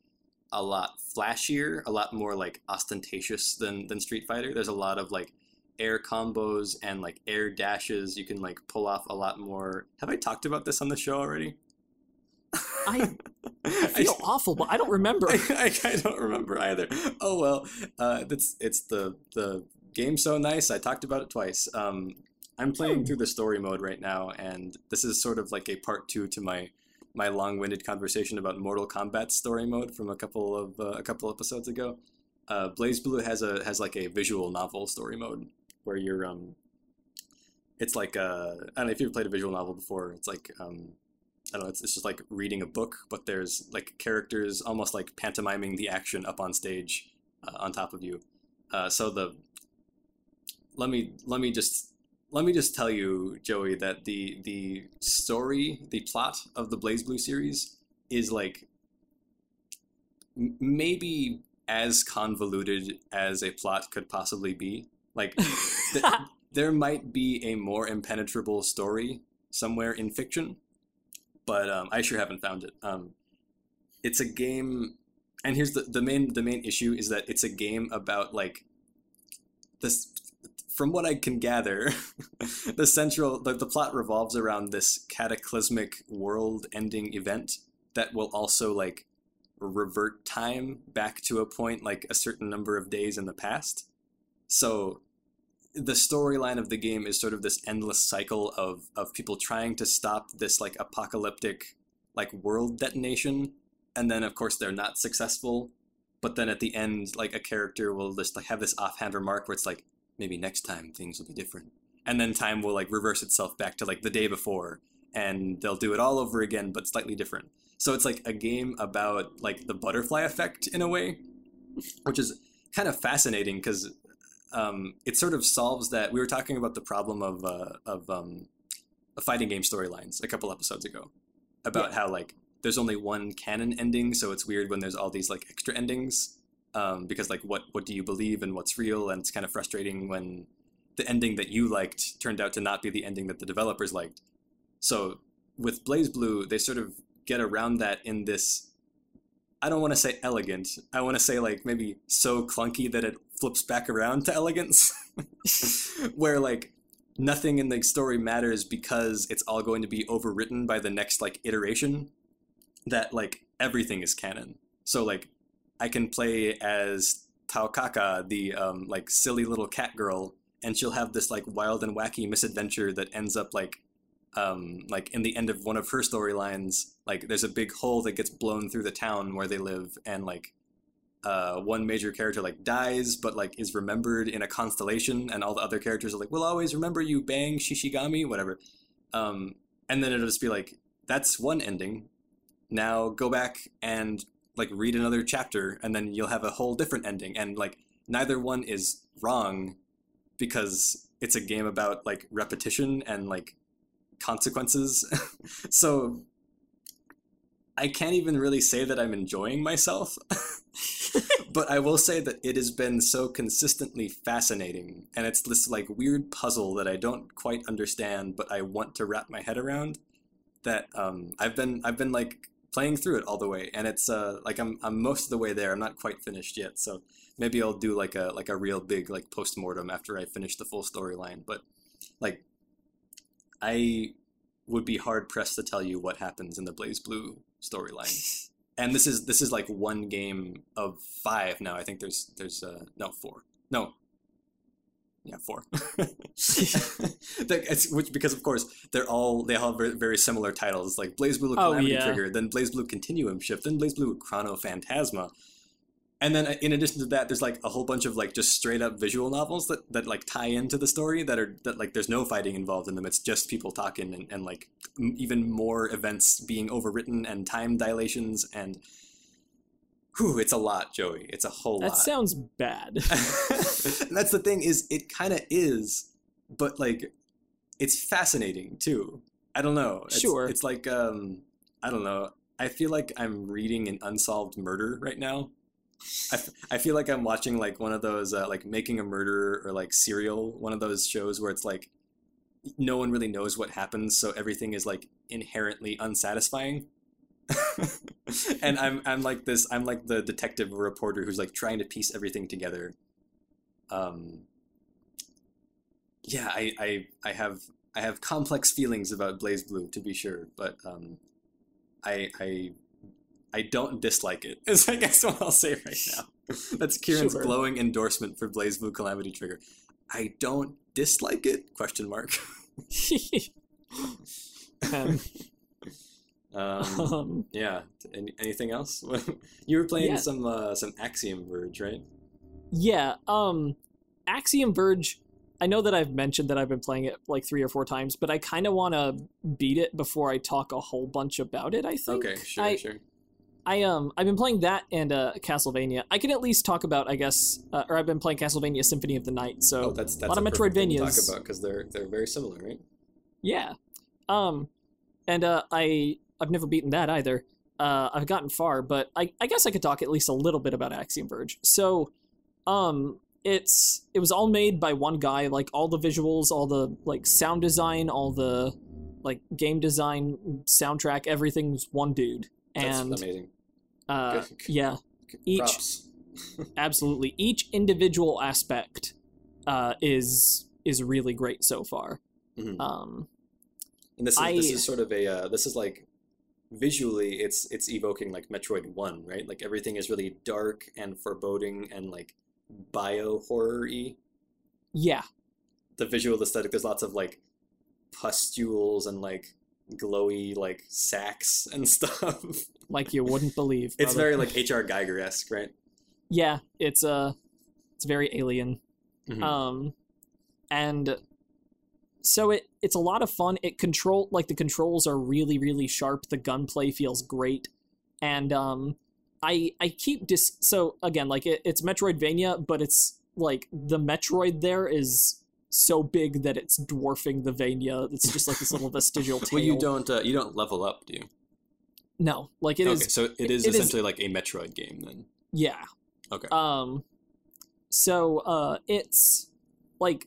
a lot flashier, a lot more like ostentatious than than Street Fighter. There's a lot of like air combos and like air dashes. You can like pull off a lot more. Have I talked about this on the show already? I, I feel awful, but I don't remember. I, I don't remember either. Oh well, uh, that's it's the the game's so nice. I talked about it twice. Um, I'm playing Hmm. through the story mode right now, and this is sort of like a part two to my my long-winded conversation about Mortal Kombat story mode from a couple of uh, a couple episodes ago. Uh, BlazBlue has a has like a visual novel story mode where you're um, it's like uh, I don't know if you've played a visual novel before. It's like um, I don't know. It's, it's just like reading a book, but there's like characters almost like pantomiming the action up on stage uh, on top of you. Uh, so the let me let me just let me just tell you, Joey, that the the story, the plot of the BlazBlue series is like maybe as convoluted as a plot could possibly be. Like th- there might be a more impenetrable story somewhere in fiction, but um, I sure haven't found it. Um, it's a game, and here's the, the main the main issue is that it's a game about like this. From what I can gather, the central the, the plot revolves around this cataclysmic world-ending event that will also like revert time back to a point like a certain number of days in the past. So the storyline of the game is sort of this endless cycle of of people trying to stop this like apocalyptic like world detonation. And then of course they're not successful. But then at the end like a character will just like have this offhand remark where it's like maybe next time things will be different. And then time will like reverse itself back to like the day before. And they'll do it all over again but slightly different. So it's like a game about like the butterfly effect in a way which is kind of fascinating because um, it sort of solves that. We were talking about the problem of uh, of um, fighting game storylines a couple episodes ago about how like there's only one canon ending, so it's weird when there's all these like extra endings um, because like what what do you believe and what's real, and it's kind of frustrating when the ending that you liked turned out to not be the ending that the developers liked. So with BlazBlue, they sort of get around that in this I don't want to say elegant. I want to say like maybe so clunky that it flips back around to elegance, where like nothing in the story matters because it's all going to be overwritten by the next like iteration. That like everything is canon. So like I can play as Taokaka, the um, like silly little cat girl, and she'll have this like wild and wacky misadventure that ends up like um, like in the end of one of her storylines, like there's a big hole that gets blown through the town where they live, and like uh, one major character like dies, but like is remembered in a constellation, and all the other characters are like, "We'll always remember you, Bang Shishigami, whatever." Um, and then it'll just be like, "That's one ending. Now go back and like read another chapter, and then you'll have a whole different ending." And like neither one is wrong because it's a game about like repetition and like consequences. so I can't even really say that I'm enjoying myself. but I will say that it has been so consistently fascinating and it's this like weird puzzle that I don't quite understand but I want to wrap my head around that um, I've been I've been like playing through it all the way and it's uh, like I'm I'm most of the way there. I'm not quite finished yet. So maybe I'll do like a like a real big like post-mortem after I finish the full storyline but like I would be hard pressed to tell you what happens in the BlazBlue storyline. and this is this is like one game of five now. I think there's there's uh no four. No. Yeah, four. It's, which because of course they're all they all have very, very similar titles like BlazBlue Oh, yeah. Trigger, then BlazBlue Continuum Shift, then BlazBlue Chrono Phantasma. And then uh, in addition to that, there's like a whole bunch of like just straight up visual novels that, that like tie into the story that are that like there's no fighting involved in them. It's just people talking and, and like m- even more events being overwritten and time dilations and whew, it's a lot, Joey. It's a whole lot. that sounds bad. and that's the thing is it kind of is, but like it's fascinating too. I don't know. It's, Sure. It's like um I don't know. I feel like I'm reading an unsolved murder right now. I, f- I feel like I'm watching like one of those uh, like making a murder or like serial one of those shows where it's like no one really knows what happens so everything is like inherently unsatisfying. And I'm I'm like this I'm like the detective reporter who's like trying to piece everything together. Um yeah, I, I I have I have complex feelings about BlazBlue to be sure, but um, I I I don't dislike it. Is I guess what I'll say right now. That's Kieran's Sure. glowing endorsement for BlazBlue Calamity Trigger. I don't dislike it? Question mark. um, um, um, yeah. Any, anything else? you were playing Yeah. some uh, some Axiom Verge, right? yeah. Um, Axiom Verge. I know that I've mentioned that I've been playing it like three or four times, but I kind of want to beat it before I talk a whole bunch about it. I think. Okay, sure, I, sure. I um I've been playing that and uh Castlevania. I can at least talk about I guess uh, or I've been playing Castlevania Symphony of the Night. So Oh, that's that's lot of to talk about because they're they're very similar, right? yeah, um, and uh I I've never beaten that either. Uh, I've gotten far, but I I guess I could talk at least a little bit about Axiom Verge. So, um, it's it was all made by one guy. Like all the visuals, all the like sound design, all the like game design, soundtrack, everything's one dude. That's And amazing. Uh, yeah, each absolutely each individual aspect uh, is is really great so far. Mhm. Um, And this is I- this is sort of a uh, this is like visually it's it's evoking like Metroid One, right? Like everything is really dark and foreboding and like bio horror y. yeah, The visual aesthetic, there's lots of like pustules and like glowy like sacks and stuff. like you wouldn't believe. it's very like H.R. Giger esque, right? yeah. It's uh, it's very alien. Mhm. Um, and so it it's a lot of fun. It control like the controls are really really sharp. The gunplay feels great, and um, I I keep dis so again like it, it's Metroidvania, but it's like the Metroid there is so big that it's dwarfing the Vania. It's just like this little vestigial tail. well, you don't uh, you don't level up, do you? No, like it is. okay, so it is it is- essentially like a Metroid game then. Yeah. Okay. Um so uh it's like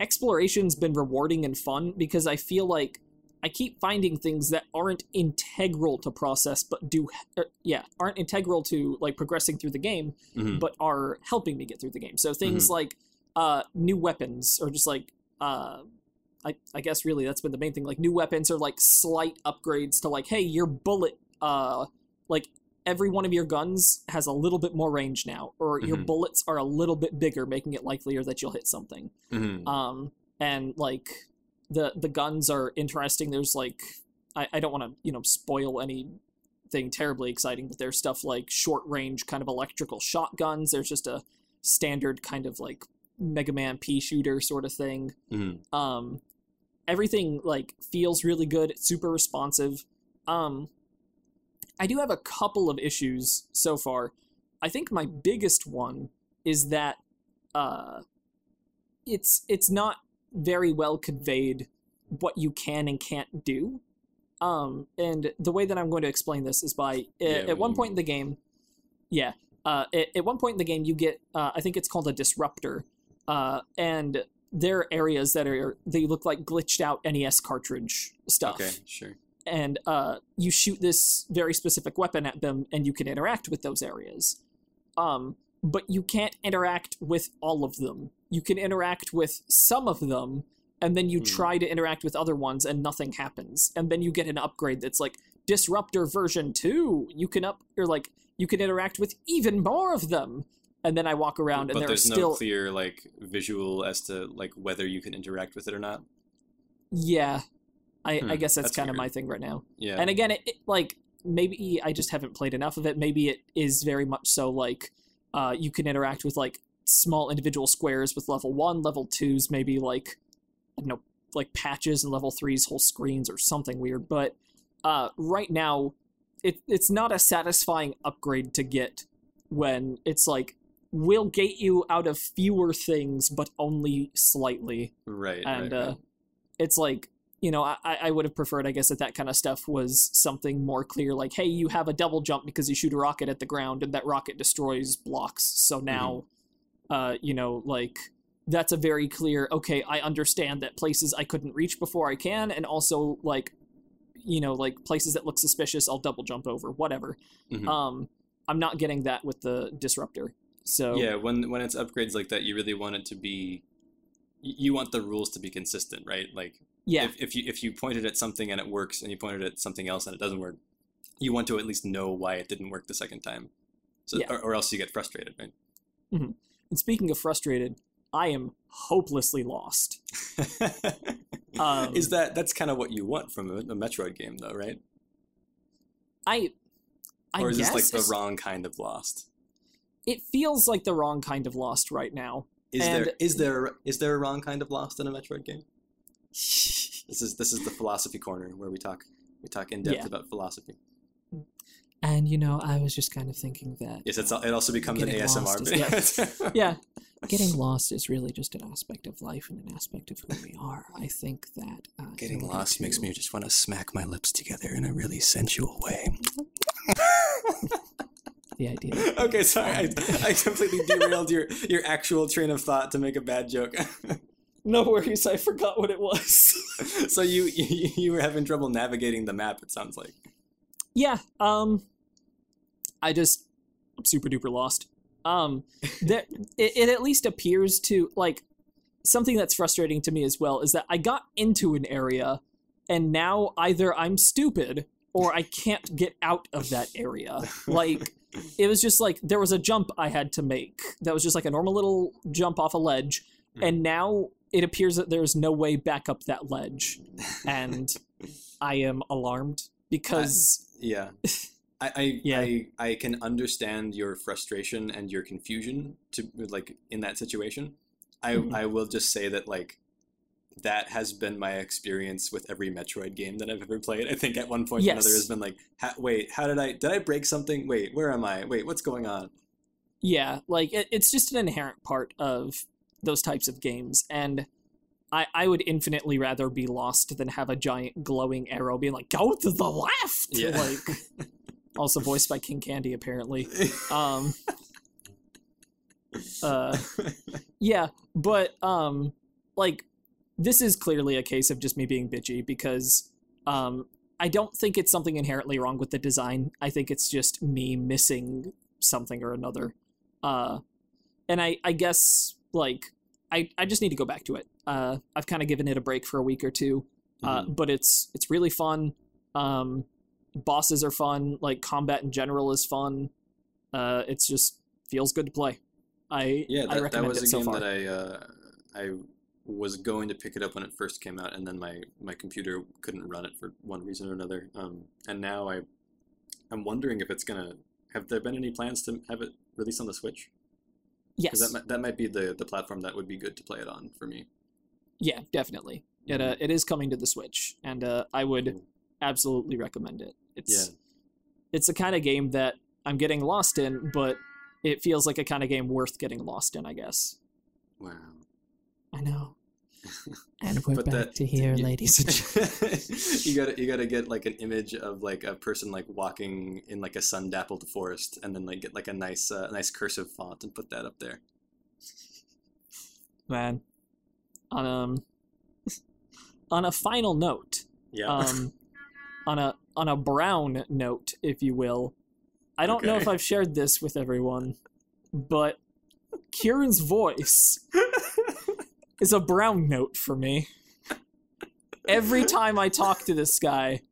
exploration's been rewarding and fun because I feel like I keep finding things that aren't integral to process but do er, yeah, aren't integral to like progressing through the game Mhm. but are helping me get through the game. So things like uh new weapons or just like uh I, I guess really that's been the main thing like new weapons or like slight upgrades to like hey your bullet uh like every one of your guns has a little bit more range now or your Mhm. bullets are a little bit bigger making it likelier that you'll hit something Mhm. um and like the the guns are interesting there's like i, I don't want to you know spoil anything terribly exciting but there's stuff like short range kind of electrical shotguns there's just a standard kind of like mega man pea shooter sort of thing. Mhm. um everything like feels really good. It's super responsive. Um i do have a couple of issues so far. I think my biggest one is that uh it's it's not very well conveyed what you can and can't do. Um and the way that i'm going to explain this is by Yeah, at, one point in the game yeah uh at, at one point in the game you get uh, i think it's called a disruptor uh and there are areas that are they look like glitched out nes cartridge stuff Okay, sure. and uh, you shoot this very specific weapon at them, and you can interact with those areas. Um, but you can't interact with all of them. You can interact with some of them, and then you Hmm. try to interact with other ones, and nothing happens. And then you get an upgrade that's like Disruptor version two. You can up or like you can interact with even more of them. And then I walk around, and but there are there's still no clear like visual as to like whether you can interact with it or not. yeah. I, Hmm, I guess that's, that's kind of my thing right now. Yeah. And again, it, it like maybe I just haven't played enough of it. Maybe it is very much so like uh, you can interact with like small individual squares with level one, level twos, maybe like I don't know, like patches, and level threes whole screens or something weird. But uh, right now, it it's not a satisfying upgrade to get when it's like we'll gate you out of fewer things, but only slightly right. and right, uh, right. it's like you know I, I would have preferred i guess that that kind of stuff was something more clear like hey you have a double jump because you shoot a rocket at the ground and that rocket destroys blocks so now uh you know like that's a very clear okay i understand that places i couldn't reach before i can and also like you know like places that look suspicious i'll double jump over whatever Mhm. um i'm not getting that with the disruptor so yeah, when when it's upgrades like that, you really want it to be you want the rules to be consistent, right? Like Yeah, if, if you if you pointed at something and it works, and you pointed at something else and it doesn't work, you want to at least know why it didn't work the second time, so Yeah. or, or else you get frustrated, right? and speaking of frustrated, I am hopelessly lost. Um, Is that that's kind of what you want from a, a Metroid game, though, right? I, I or is guess this like the wrong kind of lost? It feels like the wrong kind of lost right now. Is And- there is there is there a wrong kind of lost in a Metroid game? This is this is the philosophy corner where we talk we talk in depth Yeah. about philosophy. And you know, I was just kind of thinking that Yes, it's, it also becomes an Getting lost ASMR. is- bit. yeah, getting lost is really just an aspect of life and an aspect of who we are. I think that uh, Getting order lost makes me just want to smack my lips together in a really sensual way. the idea. okay, sorry, I, I completely derailed your your actual train of thought to make a bad joke. No worries, I forgot what it was. so you, you you were having trouble navigating the map. It sounds like. yeah, um, I just I'm super duper lost. Um, That it, it at least appears to like something that's frustrating to me as well is that I got into an area and now either I'm stupid or I can't get out of that area. Like it was just like there was a jump I had to make that was just like a normal little jump off a ledge, and now it appears that there's no way back up that ledge, and I am alarmed because Yeah. I, I, Yeah. I I can understand your frustration and your confusion to like in that situation. I Mhm. I will just say that like that has been my experience with every Metroid game that I've ever played. I think at one point or another has been like, ha- wait, how did I did I break something? Wait, where am I? Wait, what's going on? yeah, like it, it's just an inherent part of those types of games, and I I would infinitely rather be lost than have a giant glowing arrow being like go to the left, Yeah. like. Also voiced by King Candy, apparently. Um, uh, yeah, but um, like this is clearly a case of just me being bitchy because um, I don't think it's something inherently wrong with the design. I think it's just me missing something or another. Uh, and I I guess like I I just need to go back to it. Uh, I've kind of given it a break for a week or two, uh, Mhm. but it's it's really fun. Um, bosses are fun. Like combat in general is fun. Uh, it's just feels good to play. I Yeah, I that, that recommend was it a so game far. that I uh, I was going to pick it up when it first came out, and then my, my computer couldn't run it for one reason or another. Um, and now I I'm wondering if it's gonna have there been any plans to have it released on the Switch? yes, that might, that might be the the platform that would be good to play it on for me. yeah, definitely. It uh, it is coming to the Switch, and uh, I would absolutely recommend it. It's Yeah. it's the kind of game that I'm getting lost in, but it feels like a kind of game worth getting lost in. I guess. Wow. I know. And we're back that- to here, you- ladies and you gotta you gotta get like an image of like a person like walking in like a sun dappled forest, and then like get like a nice uh, nice cursive font and put that up there. Man, on um, on a final note, Yeah. um, on a on a brown note, if you will. I don't know if I've shared this with everyone, but Kieran's voice is a brown note for me. Every time I talk to this guy,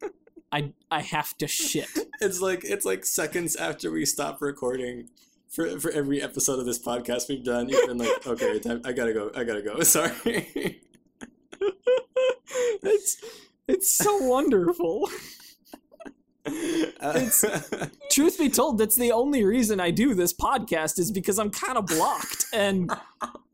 I I have to shit. it's like it's like seconds after we stop recording. For, for every episode of this podcast we've done, you've been like, okay, I gotta go, I gotta go. Sorry. It's it's so wonderful. It's Truth be told, that's the only reason I do this podcast is because I'm kind of blocked and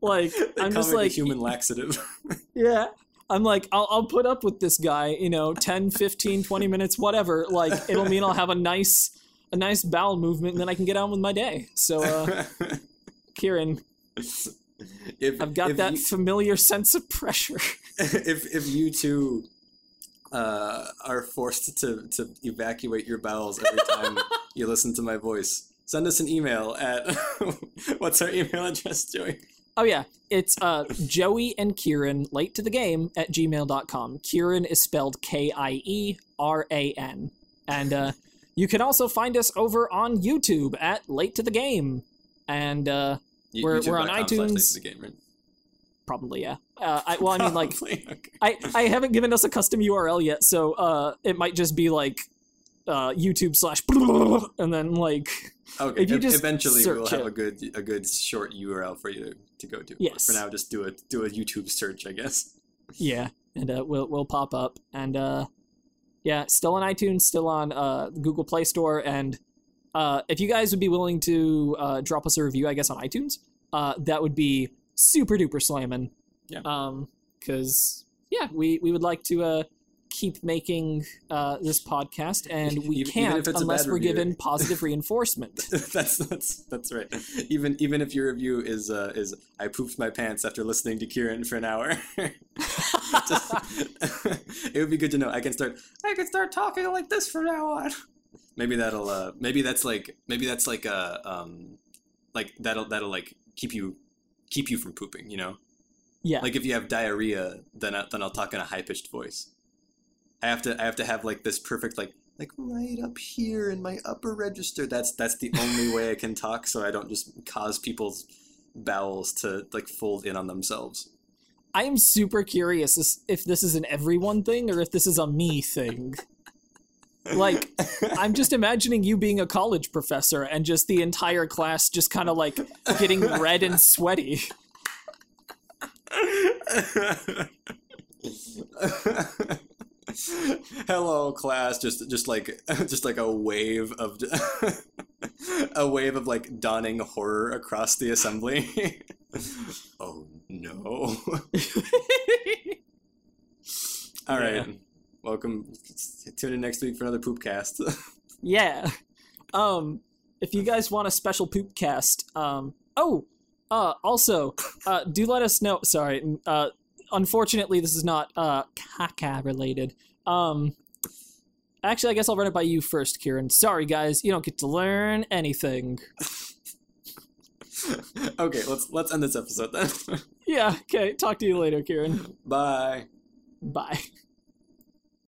like I'm just like human laxative. Yeah. I'm like, I'll, I'll put up with this guy, you know, 10, 15, 20 minutes, whatever. Like, it'll mean I'll have a nice, a nice bowel movement and then I can get on with my day. So, uh, Kieran, if, I've got that you- familiar sense of pressure. if if you two uh, are forced to to evacuate your bowels every time you listen to my voice, send us an email at what's our email address, Joey? Oh, yeah. It's uh, Joey and Kieran, late to the game, at gmail.com. Kieran is spelled K I E R A N. And uh, you can also find us over on YouTube at Late to the Game. And uh, We're- we're on iTunes. Late to the game, right? Probably yeah. Uh, I, well, I mean, like, okay. I I haven't given us a custom URL yet, so uh, it might just be like uh, YouTube slash and then like Okay, If you just eventually we'll have it. a good a good short URL for you to, to go to. Yes. For now, just do a do a YouTube search, I guess. yeah, and uh, we'll we'll pop up and uh, yeah, still on iTunes, still on uh, Google Play Store, and uh, if you guys would be willing to uh, drop us a review, I guess on iTunes, uh, that would be super duper slamming. Yeah. Um, because yeah, we we would like to uh keep making uh this podcast, and we Even- even can't a unless we're review. given positive reinforcement. that's that's that's right. Even even if your review is uh, is I pooped my pants after listening to Kieran for an hour. Just- it would be good to know. I can start. I can start talking like this from now on. Maybe that'll. Uh, maybe that's like. Maybe that's like a. Um, like that'll that'll like keep you keep you from pooping. You know. yeah. Like if you have diarrhea, then I, then I'll talk in a high pitched voice. I have to I have to have like this perfect like like right up here in my upper register. That's that's the only way I can talk, so I don't just cause people's bowels to like fold in on themselves. I am super curious if this is an everyone thing or if this is a me thing. Like, I'm just imagining you being a college professor and just the entire class just kind of like getting red and sweaty. Hello, class. Just, just like, just like a wave of, a wave of like dawning horror across the assembly. oh no! All right, Yeah. Welcome. Tune in next week for another poopcast. yeah. Um, if you guys want a special poop cast, um, oh, uh, also, uh, do let us know. Sorry, uh, unfortunately, this is not uh caca related. Um, actually, I guess I'll run it by you first, Kieran. Sorry, guys, you don't get to learn anything. okay, let's let's end this episode then. Yeah. Okay. Talk to you later, Kieran. Bye. Bye.